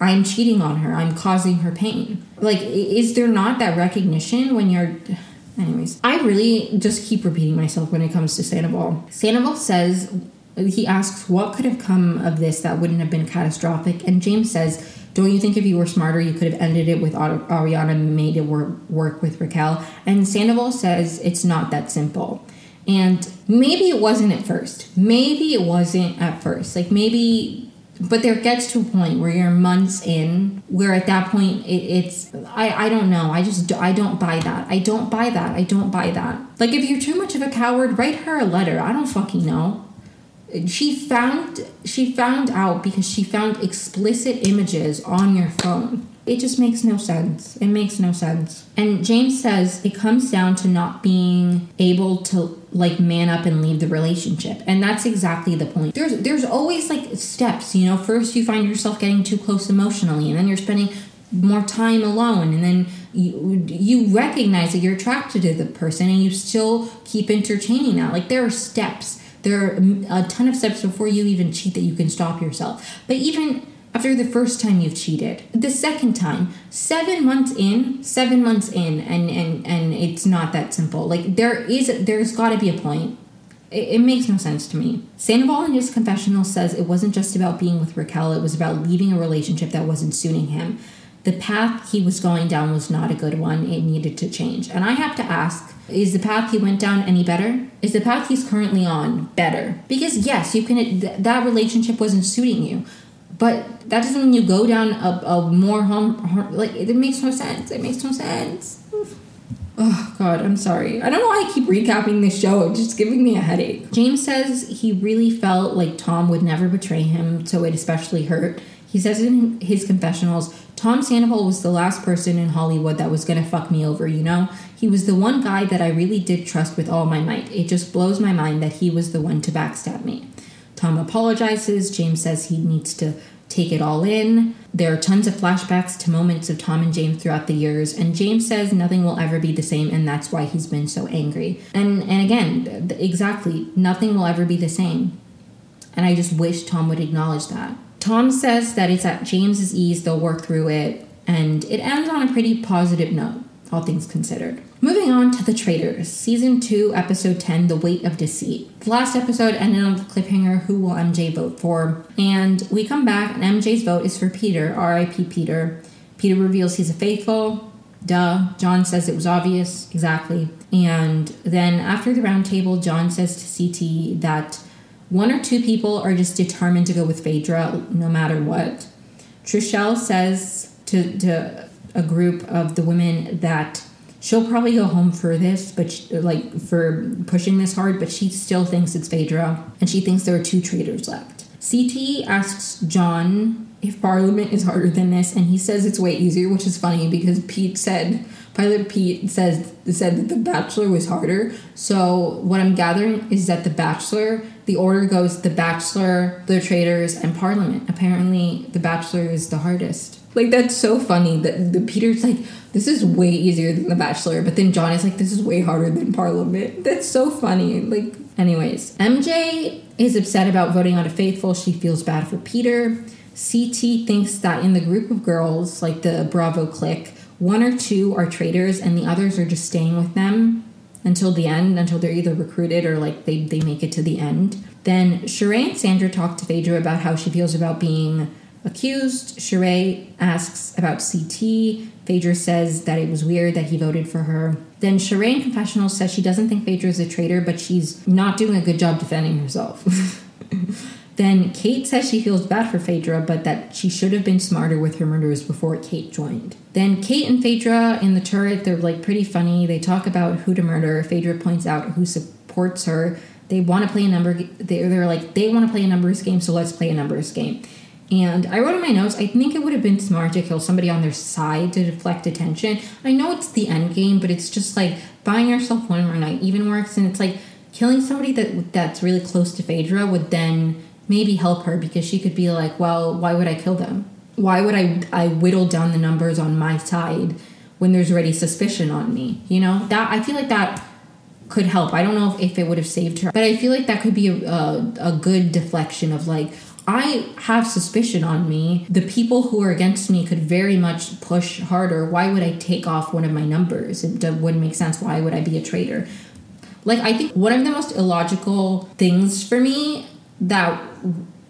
A: I'm cheating on her. I'm causing her pain. Like is there not that recognition when you're Anyways, I really just keep repeating myself when it comes to Sandoval. Sandoval says he asks what could have come of this that wouldn't have been catastrophic, and James says, "Don't you think if you were smarter, you could have ended it with Ariana, made it work, work with Raquel?" And Sandoval says it's not that simple. And maybe it wasn't at first. Maybe it wasn't at first. Like maybe but there gets to a point where you're months in where at that point it, it's I, I don't know. I just i don't buy that. I don't buy that. I don't buy that. Like if you're too much of a coward write her a letter. I don't fucking know. She found she found out because she found explicit images on your phone It just makes no sense. It makes no sense. And James says it comes down to not being able to like man up and leave the relationship. And that's exactly the point. There's there's always like steps, you know. First you find yourself getting too close emotionally and then you're spending more time alone and then you, you recognize that you're attracted to the person and you still keep entertaining that. Like there are steps. There are a ton of steps before you even cheat that you can stop yourself. But even after the first time you've cheated. The second time seven months in seven months in and and and it's not that simple. Like there is there's got to be a point. It, it, makes no sense to me. Sandoval in his confessional says it wasn't just about being with raquel it was about leaving a relationship that wasn't suiting him. The path he was going down was not a good one. It needed to change. And i have to ask is the path he went down any better? Is the path he's currently on better? Because yes you can that relationship wasn't suiting you but that doesn't mean you go down a, a more harm, harm, like it makes no sense. It makes no sense. Oh God, I'm sorry. I don't know why I keep recapping this show. It's just giving me a headache. James says he really felt like Tom would never betray him, so it especially hurt. He says in his confessionals, Tom Sandoval was the last person in Hollywood that was gonna fuck me over, you know? He was the one guy that I really did trust with all my might. It just blows my mind that he was the one to backstab me. Tom apologizes. James says he needs to take it all in. There are tons of flashbacks to moments of Tom and James throughout the years, and James says nothing will ever be the same, and that's why he's been so angry. And and again, exactly, nothing will ever be the same. And I just wish Tom would acknowledge that. Tom says that it's at James's ease, they'll work through it, and it ends on a pretty positive note, all things considered. Moving on to The Traitors, Season 2, Episode 10, The Weight of Deceit. The last episode ended on the cliffhanger Who will MJ vote for? And we come back, and MJ's vote is for Peter, RIP Peter. Peter reveals he's a faithful. Duh. John says it was obvious. Exactly. And then after the roundtable, John says to CT that one or two people are just determined to go with Phaedra no matter what. Trishelle says to, to a group of the women that she'll probably go home for this, but she, like for pushing this hard, but she still thinks it's Phaedra, and she thinks there are two traitors left. CT asks John if Parliament is harder than this, and he says it's way easier, which is funny because Pete said Pilot Pete says said that The Bachelor was harder. So what I'm gathering is that The Bachelor, the order goes The Bachelor, The Traitors, and Parliament. Apparently, The Bachelor is the hardest. Like that's so funny that the Peter's like, this is way easier than The Bachelor, but then John is like, this is way harder than Parliament. That's so funny. Like, anyways, MJ is upset about voting out a faithful. She feels bad for Peter. CT thinks that in the group of girls, like the Bravo clique, one or two are traitors and the others are just staying with them until the end, until they're either recruited or like they, they make it to the end. Then Sheree and Sandra talk to Phaedra about how she feels about being accused. Sheree asks about CT. Phaedra says that it was weird that he voted for her. Then Sheree in confessional says she doesn't think Phaedra is a traitor, but she's not doing a good job defending herself. then Kate says she feels bad for Phaedra, but that she should have been smarter with her murders before Kate joined. Then Kate and Phaedra in the turret, they're like pretty funny. They talk about who to murder. Phaedra points out who supports her. They want to play a number. They're like they want to play a numbers game, so let's play a numbers game. And I wrote in my notes, I think it would have been smart to kill somebody on their side to deflect attention. I know it's the end game, but it's just like buying yourself one more night even works. And it's like killing somebody that that's really close to Phaedra would then maybe help her because she could be like, well, why would I kill them? Why would I I whittle down the numbers on my side when there's already suspicion on me? You know that I feel like that could help. I don't know if, if it would have saved her, but I feel like that could be a, a, a good deflection of like, I have suspicion on me. The people who are against me could very much push harder. Why would I take off one of my numbers? It wouldn't make sense. Why would I be a traitor? Like, I think one of the most illogical things for me that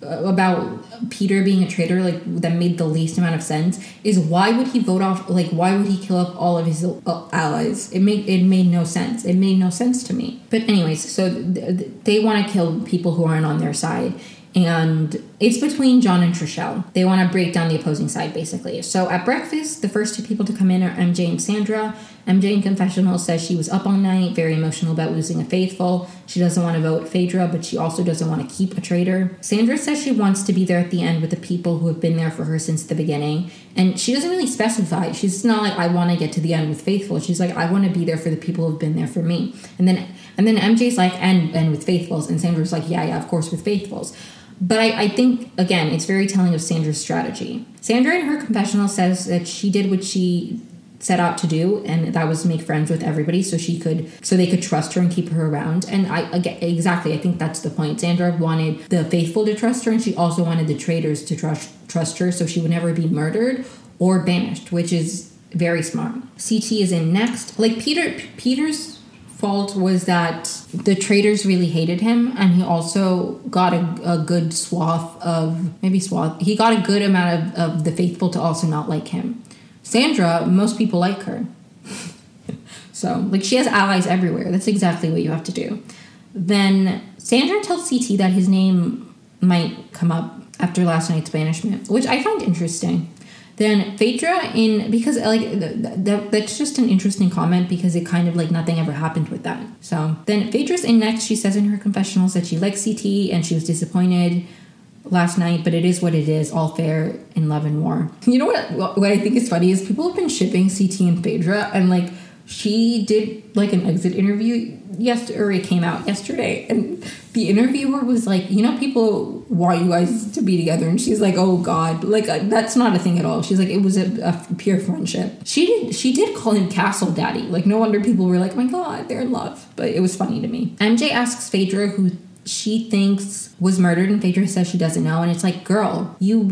A: uh, about Peter being a traitor, like that made the least amount of sense, is why would he vote off? Like, why would he kill off all of his uh, allies? It made it made no sense. It made no sense to me. But anyways, so th- they want to kill people who aren't on their side, and it's between John and Trishelle. They want to break down the opposing side, basically. So at breakfast, the first two people to come in are MJ and Sandra. MJ in confessional says she was up all night, very emotional about losing a faithful. She doesn't want to vote Phaedra, but she also doesn't want to keep a traitor. Sandra says she wants to be there at the end with the people who have been there for her since the beginning. And she doesn't really specify. She's not like, I want to get to the end with Faithful. She's like, I want to be there for the people who've been there for me. And then and then MJ's like, and and with Faithfuls. And Sandra's like, yeah, yeah, of course with Faithfuls. But I, I think, again, it's very telling of Sandra's strategy. Sandra in her confessional says that she did what she set out to do and that was make friends with everybody so she could so they could trust her and keep her around. And i again, exactly i think that's the point. Sandra wanted the faithful to trust her and she also wanted the traitors to trust trust her so she would never be murdered or banished which is very smart. Ct is in next. Like peter peter's fault was that the traitors really hated him and he also got a, a good swath of maybe swath he got a good amount of, of the faithful to also not like him Sandra, most people like her. so, like, she has allies everywhere. That's exactly what you have to do. Then Sandra tells CT that his name might come up after last night's banishment, which I find interesting. Then Phaedra in because like that, that's just an interesting comment because it kind of like nothing ever happened with that. So then Phaedra's in next. She says in her confessionals that she likes CT and she was disappointed last night, but it is what it is. All fair in love and war. You know what? What I think is funny is people have been shipping CT and Phaedra, and like she did like an exit interview yesterday, or it came out yesterday, and the interviewer was like, "You know, people want you guys to be together," and she's like, "Oh God, like uh, that's not a thing at all." She's like, "It was a, a pure friendship." She did. She did call him Castle Daddy. Like, no wonder people were like, oh "My God, they're in love." But it was funny to me. MJ asks Phaedra, who she thinks was murdered and Phaedra says she doesn't know and it's like girl you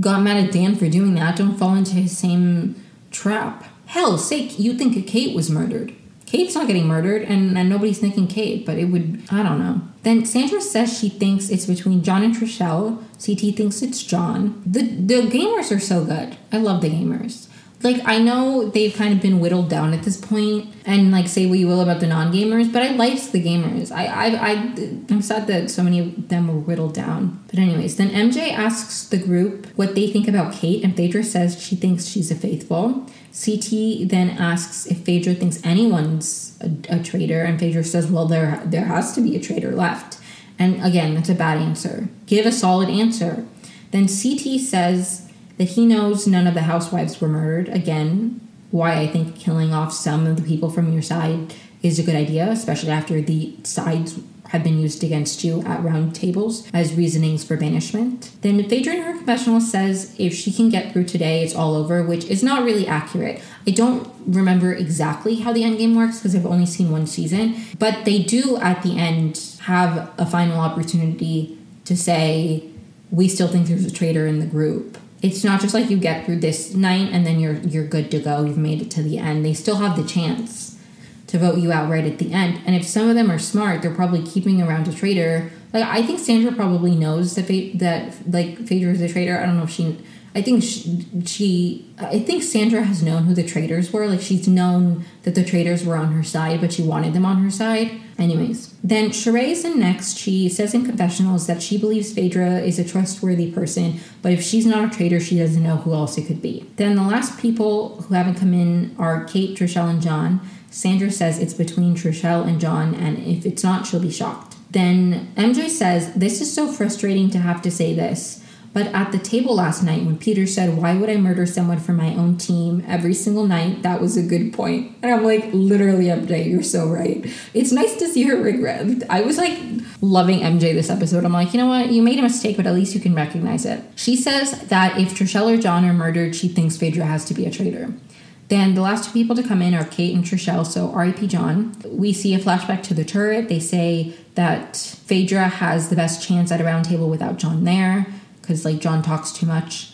A: got mad at Dan for doing that don't fall into his same trap hell sake you think Kate was murdered Kate's not getting murdered and, and nobody's thinking Kate but it would I don't know then Sandra says she thinks it's between John and Trishelle CT thinks it's John the the gamers are so good I love the gamers like I know they've kind of been whittled down at this point, and like say what you will about the non-gamers, but I liked the gamers. I I, I I'm sad that so many of them were whittled down. But anyways, then MJ asks the group what they think about Kate, and Phaedra says she thinks she's a faithful. CT then asks if Phaedra thinks anyone's a, a traitor, and Phaedra says, "Well, there there has to be a traitor left." And again, that's a bad answer. Give a solid answer. Then CT says that he knows none of the housewives were murdered. Again, why I think killing off some of the people from your side is a good idea, especially after the sides have been used against you at round tables as reasonings for banishment. Then Phaedra in her confessional says if she can get through today, it's all over, which is not really accurate. I don't remember exactly how the endgame works because I've only seen one season, but they do at the end have a final opportunity to say, we still think there's a traitor in the group it's not just like you get through this night and then you're you're good to go. You've made it to the end. They still have the chance to vote you out right at the end. And if some of them are smart, they're probably keeping around a traitor. Like I think Sandra probably knows that that like Phaedra is a traitor. I don't know if she. I think she, she. I think Sandra has known who the traitors were. Like she's known that the traitors were on her side, but she wanted them on her side. Anyways, then Sheree's in next. She says in confessionals that she believes Phaedra is a trustworthy person, but if she's not a traitor, she doesn't know who else it could be. Then the last people who haven't come in are Kate, Trishelle, and John. Sandra says it's between Trishelle and John, and if it's not, she'll be shocked. Then MJ says, This is so frustrating to have to say this. But at the table last night, when Peter said, Why would I murder someone from my own team every single night? That was a good point. And I'm like, literally, MJ, you're so right. It's nice to see her regret. I was like loving MJ this episode. I'm like, you know what? You made a mistake, but at least you can recognize it. She says that if Trishelle or John are murdered, she thinks Phaedra has to be a traitor. Then the last two people to come in are Kate and Trishelle, so R.I.P. John. We see a flashback to the turret. They say that Phaedra has the best chance at a round table without John there because like John talks too much.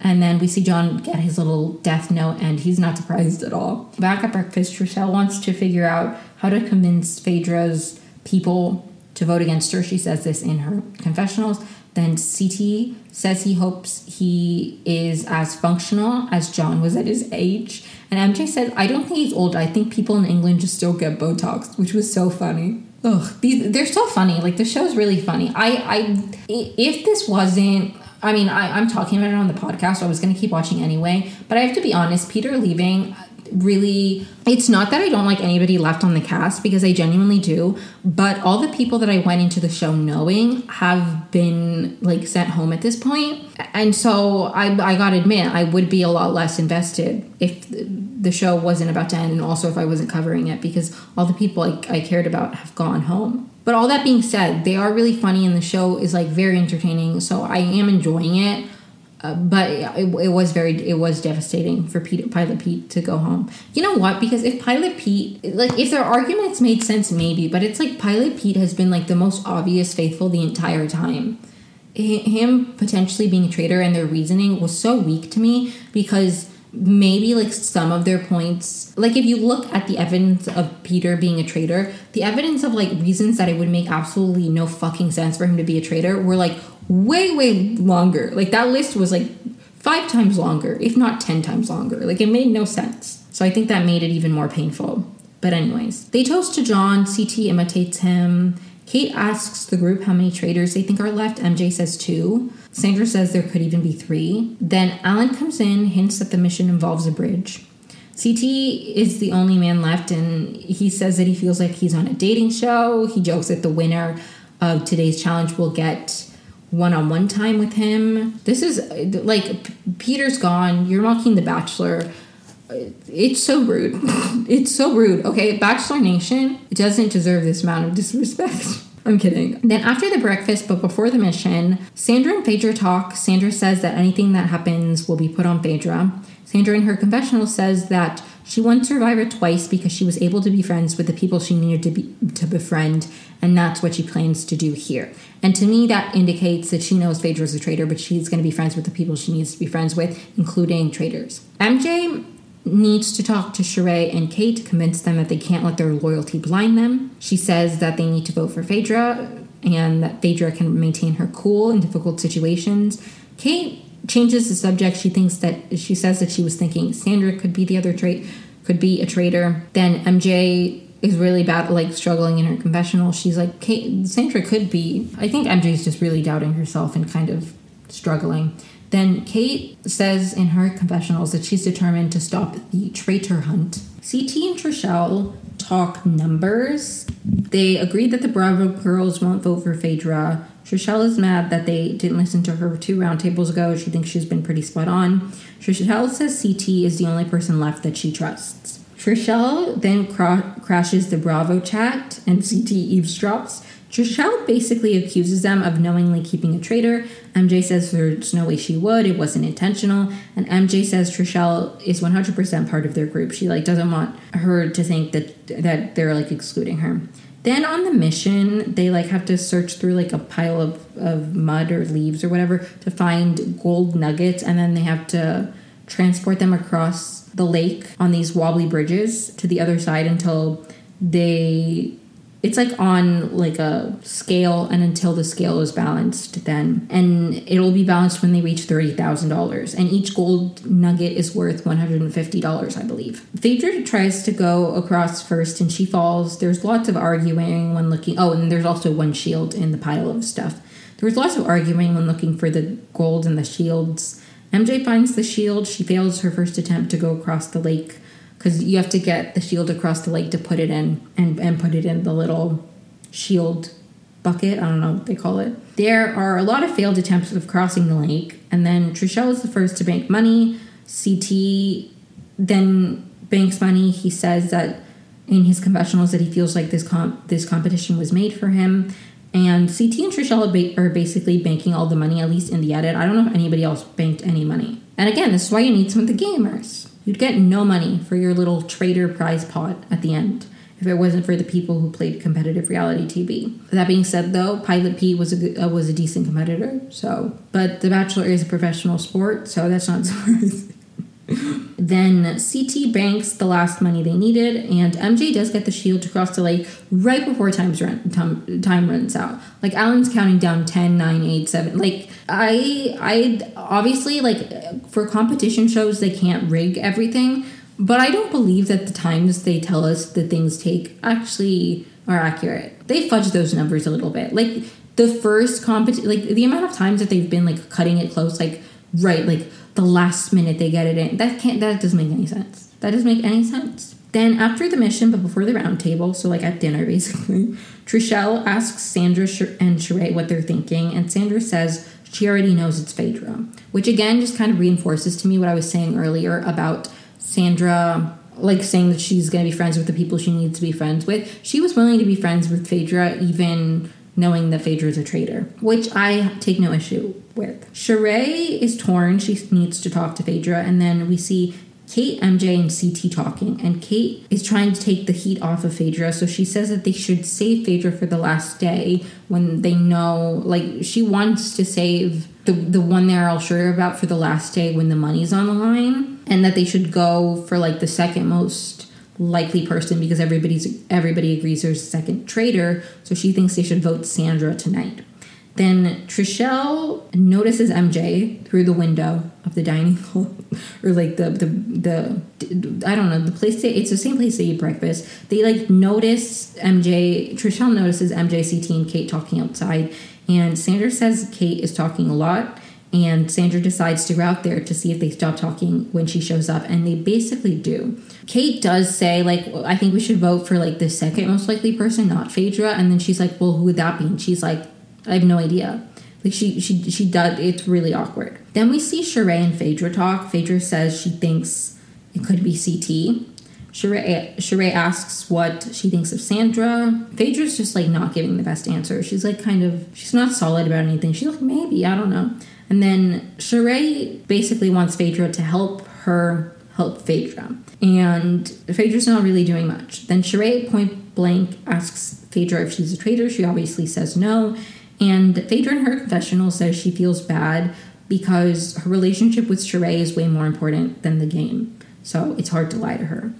A: And then we see John get his little death note, and he's not surprised at all. Back at breakfast, Trishelle wants to figure out how to convince Phaedra's people to vote against her. She says this in her confessionals. Then CT says he hopes he is as functional as John was at his age. And MJ said, I don't think he's old. I think people in England just don't get Botox, which was so funny. Ugh, these they're so funny. Like the show's really funny. I, I, if this wasn't, I mean, I, I'm talking about it on the podcast, so I was going to keep watching anyway. But I have to be honest, Peter leaving really it's not that I don't like anybody left on the cast because I genuinely do, but all the people that I went into the show knowing have been like sent home at this point. And so I I got to admit I would be a lot less invested if the show wasn't about to end and also if I wasn't covering it because all the people I, I cared about have gone home. But all that being said, they are really funny and the show is like very entertaining, so I am enjoying it. Uh, but it, it, was very it was devastating for Pete, Pilot Pete to go home. You know what? Because if Pilot Pete like if their arguments made sense, maybe, but it's like Pilot Pete has been like the most obvious faithful the entire time. Him potentially being a traitor and their reasoning was so weak to me because maybe like some of their points like if you look at the evidence of peter being a traitor the evidence of like reasons that it would make absolutely no fucking sense for him to be a traitor were like way, way longer. Like that list was like five times longer, if not 10 times longer. Like it made no sense. So I think that made it even more painful. But, anyways, they toast to John. CT imitates him. Kate asks the group how many traitors they think are left. MJ says two. Sandra says there could even be three. Then Alan comes in, hints that the mission involves a bridge. CT is the only man left, and he says that he feels like he's on a dating show. He jokes that the winner of today's challenge will get one-on-one time with him. This is like Peter's gone. You're mocking The Bachelor. It's so rude. it's so rude. Okay, Bachelor Nation doesn't deserve this amount of disrespect. I'm kidding. Then after the breakfast, but before the mission, Sandra and Phaedra talk. Sandra says that anything that happens will be put on Phaedra. Sandra in her confessional says that she won Survivor twice because she was able to be friends with the people she needed to be to befriend, and that's what she plans to do here. And to me, that indicates that she knows Phaedra is a traitor, but she's going to be friends with the people she needs to be friends with, including traitors. MJ needs to talk to Sheree and Kate to convince them that they can't let their loyalty blind them. She says that they need to vote for Phaedra and that Phaedra can maintain her cool in difficult situations. Kate changes the subject. She thinks that she says that she was thinking Sandra could be the other trait, could be a traitor. Then MJ is really bad, like struggling in her confessional. She's like, Kate, Sandra could be. I think MJ is just really doubting herself and kind of struggling. Then Kate says in her confessionals that she's determined to stop the traitor hunt. CT and Trishelle talk numbers. They agreed that the Bravo girls won't vote for Phaedra. Trishelle is mad that they didn't listen to her two roundtables ago. She thinks she's been pretty spot on. Trishelle says CT is the only person left that she trusts. Trishelle then cra- crashes the Bravo chat and CT eavesdrops. Trishelle basically accuses them of knowingly keeping a traitor. MJ says there's no way she would, it wasn't intentional. And MJ says Trishelle is 100% part of their group. She like doesn't want her to think that that they're like excluding her. Then on the mission, they like have to search through like a pile of, of mud or leaves or whatever to find gold nuggets, and then they have to transport them across the lake on these wobbly bridges to the other side until they it's like on like a scale and until the scale is balanced then and it'll be balanced when they reach $30,000 and each gold nugget is worth $150 I believe. Phaedra tries to go across first and she falls. There's lots of arguing when looking oh and there's also one shield in the pile of stuff. There was lots of arguing when looking for the gold and the shields. MJ finds the shield. She fails her first attempt to go across the lake because you have to get the shield across the lake to put it in and, and put it in the little shield bucket. I don't know what they call it. There are a lot of failed attempts of crossing the lake, and then Trishelle is the first to bank money. CT then banks money. He says that in his confessionals that he feels like this comp- this competition was made for him. And CT and Trishelle are basically banking all the money, at least in the edit. I don't know if anybody else banked any money. And again, this is why you need some of the gamers. You'd get no money for your little traitor prize pot at the end if it wasn't for the people who played competitive reality TV. That being said, though, Pilot Pete was a uh, was a decent competitor. So, but The Bachelor is a professional sport, so that's not surprising. Then CT banks the last money they needed, and MJ does get the shield to cross the lake right before time's run, time, time runs out. Like Alan's counting down 10, 9, 8, 7. Like I I obviously like for competition shows they can't rig everything, But I don't believe that the times they tell us that things take actually are accurate. They fudge those numbers a little bit. Like the first competition, like the amount of times that they've been like cutting it close, like right, like the last minute they get it in. That can't. That doesn't make any sense. That doesn't make any sense. Then after the mission, but before the round table, so like at dinner basically, Trishelle asks Sandra and Sheree what they're thinking, and Sandra says she already knows it's Phaedra, which again just kind of reinforces to me what I was saying earlier about Sandra like saying that she's going to be friends with the people she needs to be friends with. She was willing to be friends with Phaedra even knowing that Phaedra is a traitor, which I take no issue with. Sheree is torn. She needs to talk to Phaedra, and then we see Kate, MJ, and CT talking, and Kate is trying to take the heat off of Phaedra. So she says that they should save Phaedra for the last day when they know, like, she wants to save the, the one they're all sure about for the last day when the money's on the line, and that they should go for like the second most likely person because everybody's everybody agrees there's a second traitor. So she thinks they should vote Sandra tonight. Then Trishelle notices MJ through the window of the dining hall, or like the the the I don't know the place. They, it's the same place they eat breakfast. They like notice MJ. Trishelle notices MJ, CT, and Kate talking outside, and Sandra says Kate is talking a lot. And Sandra decides to go out there to see if they stop talking when she shows up, and they basically do. Kate does say, like, I think we should vote for like the second most likely person, not Phaedra. And then she's like, Well, who would that be? And she's like, I have no idea. Like she she she does it's really awkward. Then we see Sheree and Phaedra talk. Phaedra says she thinks it could be CT. Sheree, Sheree asks what she thinks of Sandra. Phaedra's just like not giving the best answer. She's like kind of she's not solid about anything. She's like maybe I don't know. And then Sheree basically wants Phaedra to help her help Phaedra, and Phaedra's not really doing much. Then Sheree point blank asks Phaedra if she's a traitor. She obviously says no, and Phaedra in her confessional says she feels bad because her relationship with Sheree is way more important than the game. So it's hard to lie to her.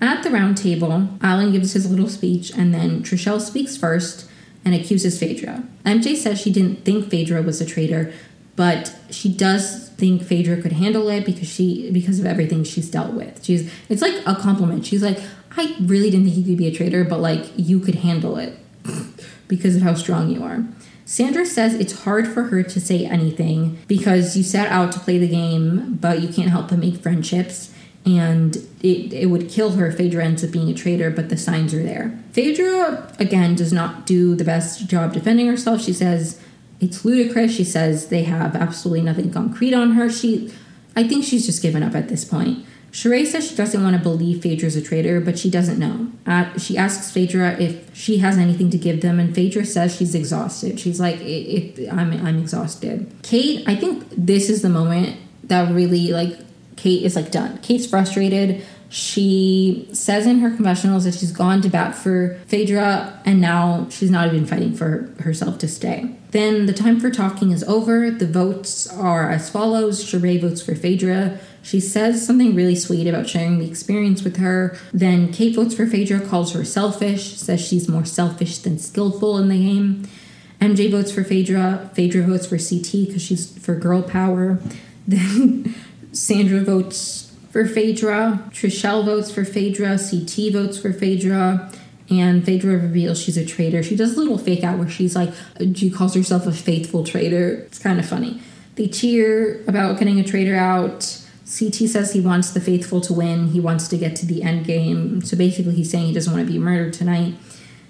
A: At the round table, Alan gives his little speech, and then Trishelle speaks first and accuses Phaedra. MJ says she didn't think Phaedra was a traitor, but she does think Phaedra could handle it because she because of everything she's dealt with. She's it's like a compliment. She's like, I really didn't think you could be a traitor, but like you could handle it because of how strong you are. Sandra says it's hard for her to say anything because you set out to play the game, but you can't help but make friendships. And it, it would kill her if Phaedra ends up being a traitor, but the signs are there. Phaedra, again, does not do the best job defending herself. She says it's ludicrous. She says they have absolutely nothing concrete on her. She, I think she's just given up at this point. Sheree says she doesn't want to believe Phaedra's a traitor, but she doesn't know. She asks Phaedra if she has anything to give them, and Phaedra says she's exhausted. She's like, it, it, I'm, I'm exhausted. Kate, I think this is the moment that really, like, Kate is like done. Kate's frustrated. She says in her confessionals that she's gone to bat for Phaedra and now she's not even fighting for herself to stay. Then the time for talking is over. The votes are as follows Sheree votes for Phaedra. She says something really sweet about sharing the experience with her. Then Kate votes for Phaedra, calls her selfish, says she's more selfish than skillful in the game. MJ votes for Phaedra. Phaedra votes for CT because she's for girl power. Then Sandra votes for Phaedra. Trishelle votes for Phaedra. CT votes for Phaedra. And Phaedra reveals she's a traitor. She does a little fake out where she's like, she calls herself a faithful traitor. It's kind of funny. They cheer about getting a traitor out. CT says he wants the faithful to win. He wants to get to the end game. So basically, he's saying he doesn't want to be murdered tonight.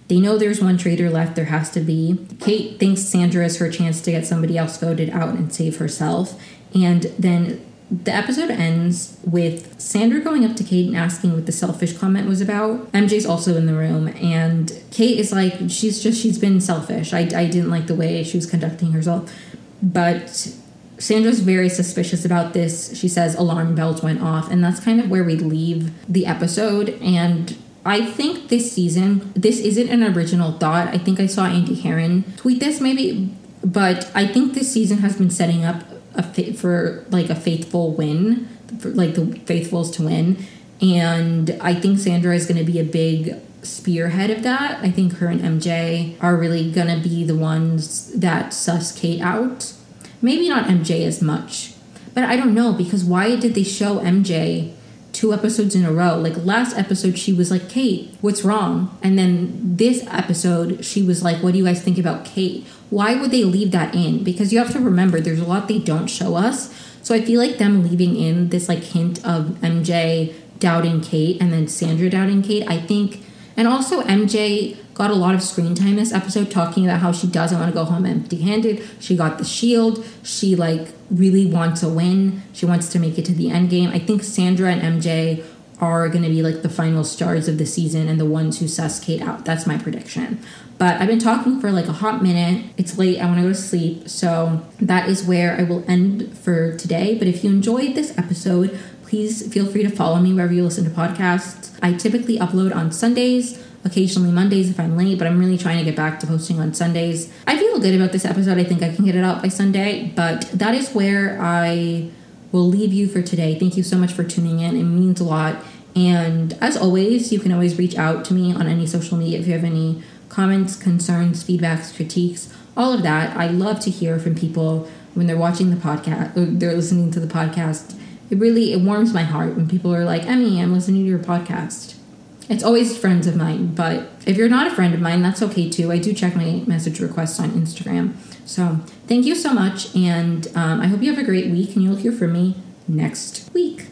A: They know there's one traitor left. There has to be. Kate thinks Sandra is her chance to get somebody else voted out and save herself. And then the episode ends with Sandra going up to Kate and asking what the selfish comment was about. MJ's also in the room, and Kate is like, she's just, she's been selfish. I, I didn't like the way she was conducting herself. But Sandra's very suspicious about this. She says alarm bells went off, and that's kind of where we leave the episode. And I think this season, this isn't an original thought. I think I saw Andy Herren tweet this maybe, but I think this season has been setting up a fa- for like a faithful win, for like the faithfuls to win. And I think Sandra is going to be a big spearhead of that. I think her and MJ are really going to be the ones that suss Kate out Maybe not MJ as much, but I don't know because why did they show MJ two episodes in a row. Like last episode, she was like, Kate, what's wrong? And then this episode, she was like, what do you guys think about Kate? Why would they leave that in? Because you have to remember, there's a lot they don't show us. So I feel like them leaving in this like hint of MJ doubting Kate and then Sandra doubting Kate, I think, and also MJ got a lot of screen time this episode talking about how she doesn't want to go home empty handed. She got the shield. She like really wants a win. She wants to make it to the end game. I think Sandra and MJ are going to be like the final stars of the season and the ones who suss Kate out. That's my prediction. But I've been talking for like a hot minute. It's late. I want to go to sleep. So that is where I will end for today. But if you enjoyed this episode, please feel free to follow me wherever you listen to podcasts. I typically upload on Sundays occasionally Mondays if I'm late, but I'm really trying to get back to posting on Sundays. I feel good about this episode. I think I can get it out by Sunday, but that is where I will leave you for today. Thank you so much for tuning in. It means a lot. And as always, you can always reach out to me on any social media if you have any comments, concerns, feedbacks, critiques, all of that. I love to hear from people when they're watching the podcast or they're listening to the podcast. It really it warms my heart when people are like, "Emi, I'm listening to your podcast." It's always friends of mine, but if you're not a friend of mine, that's okay too. I do check my message requests on Instagram. So thank you so much, and um, I hope you have a great week, and you'll hear from me next week.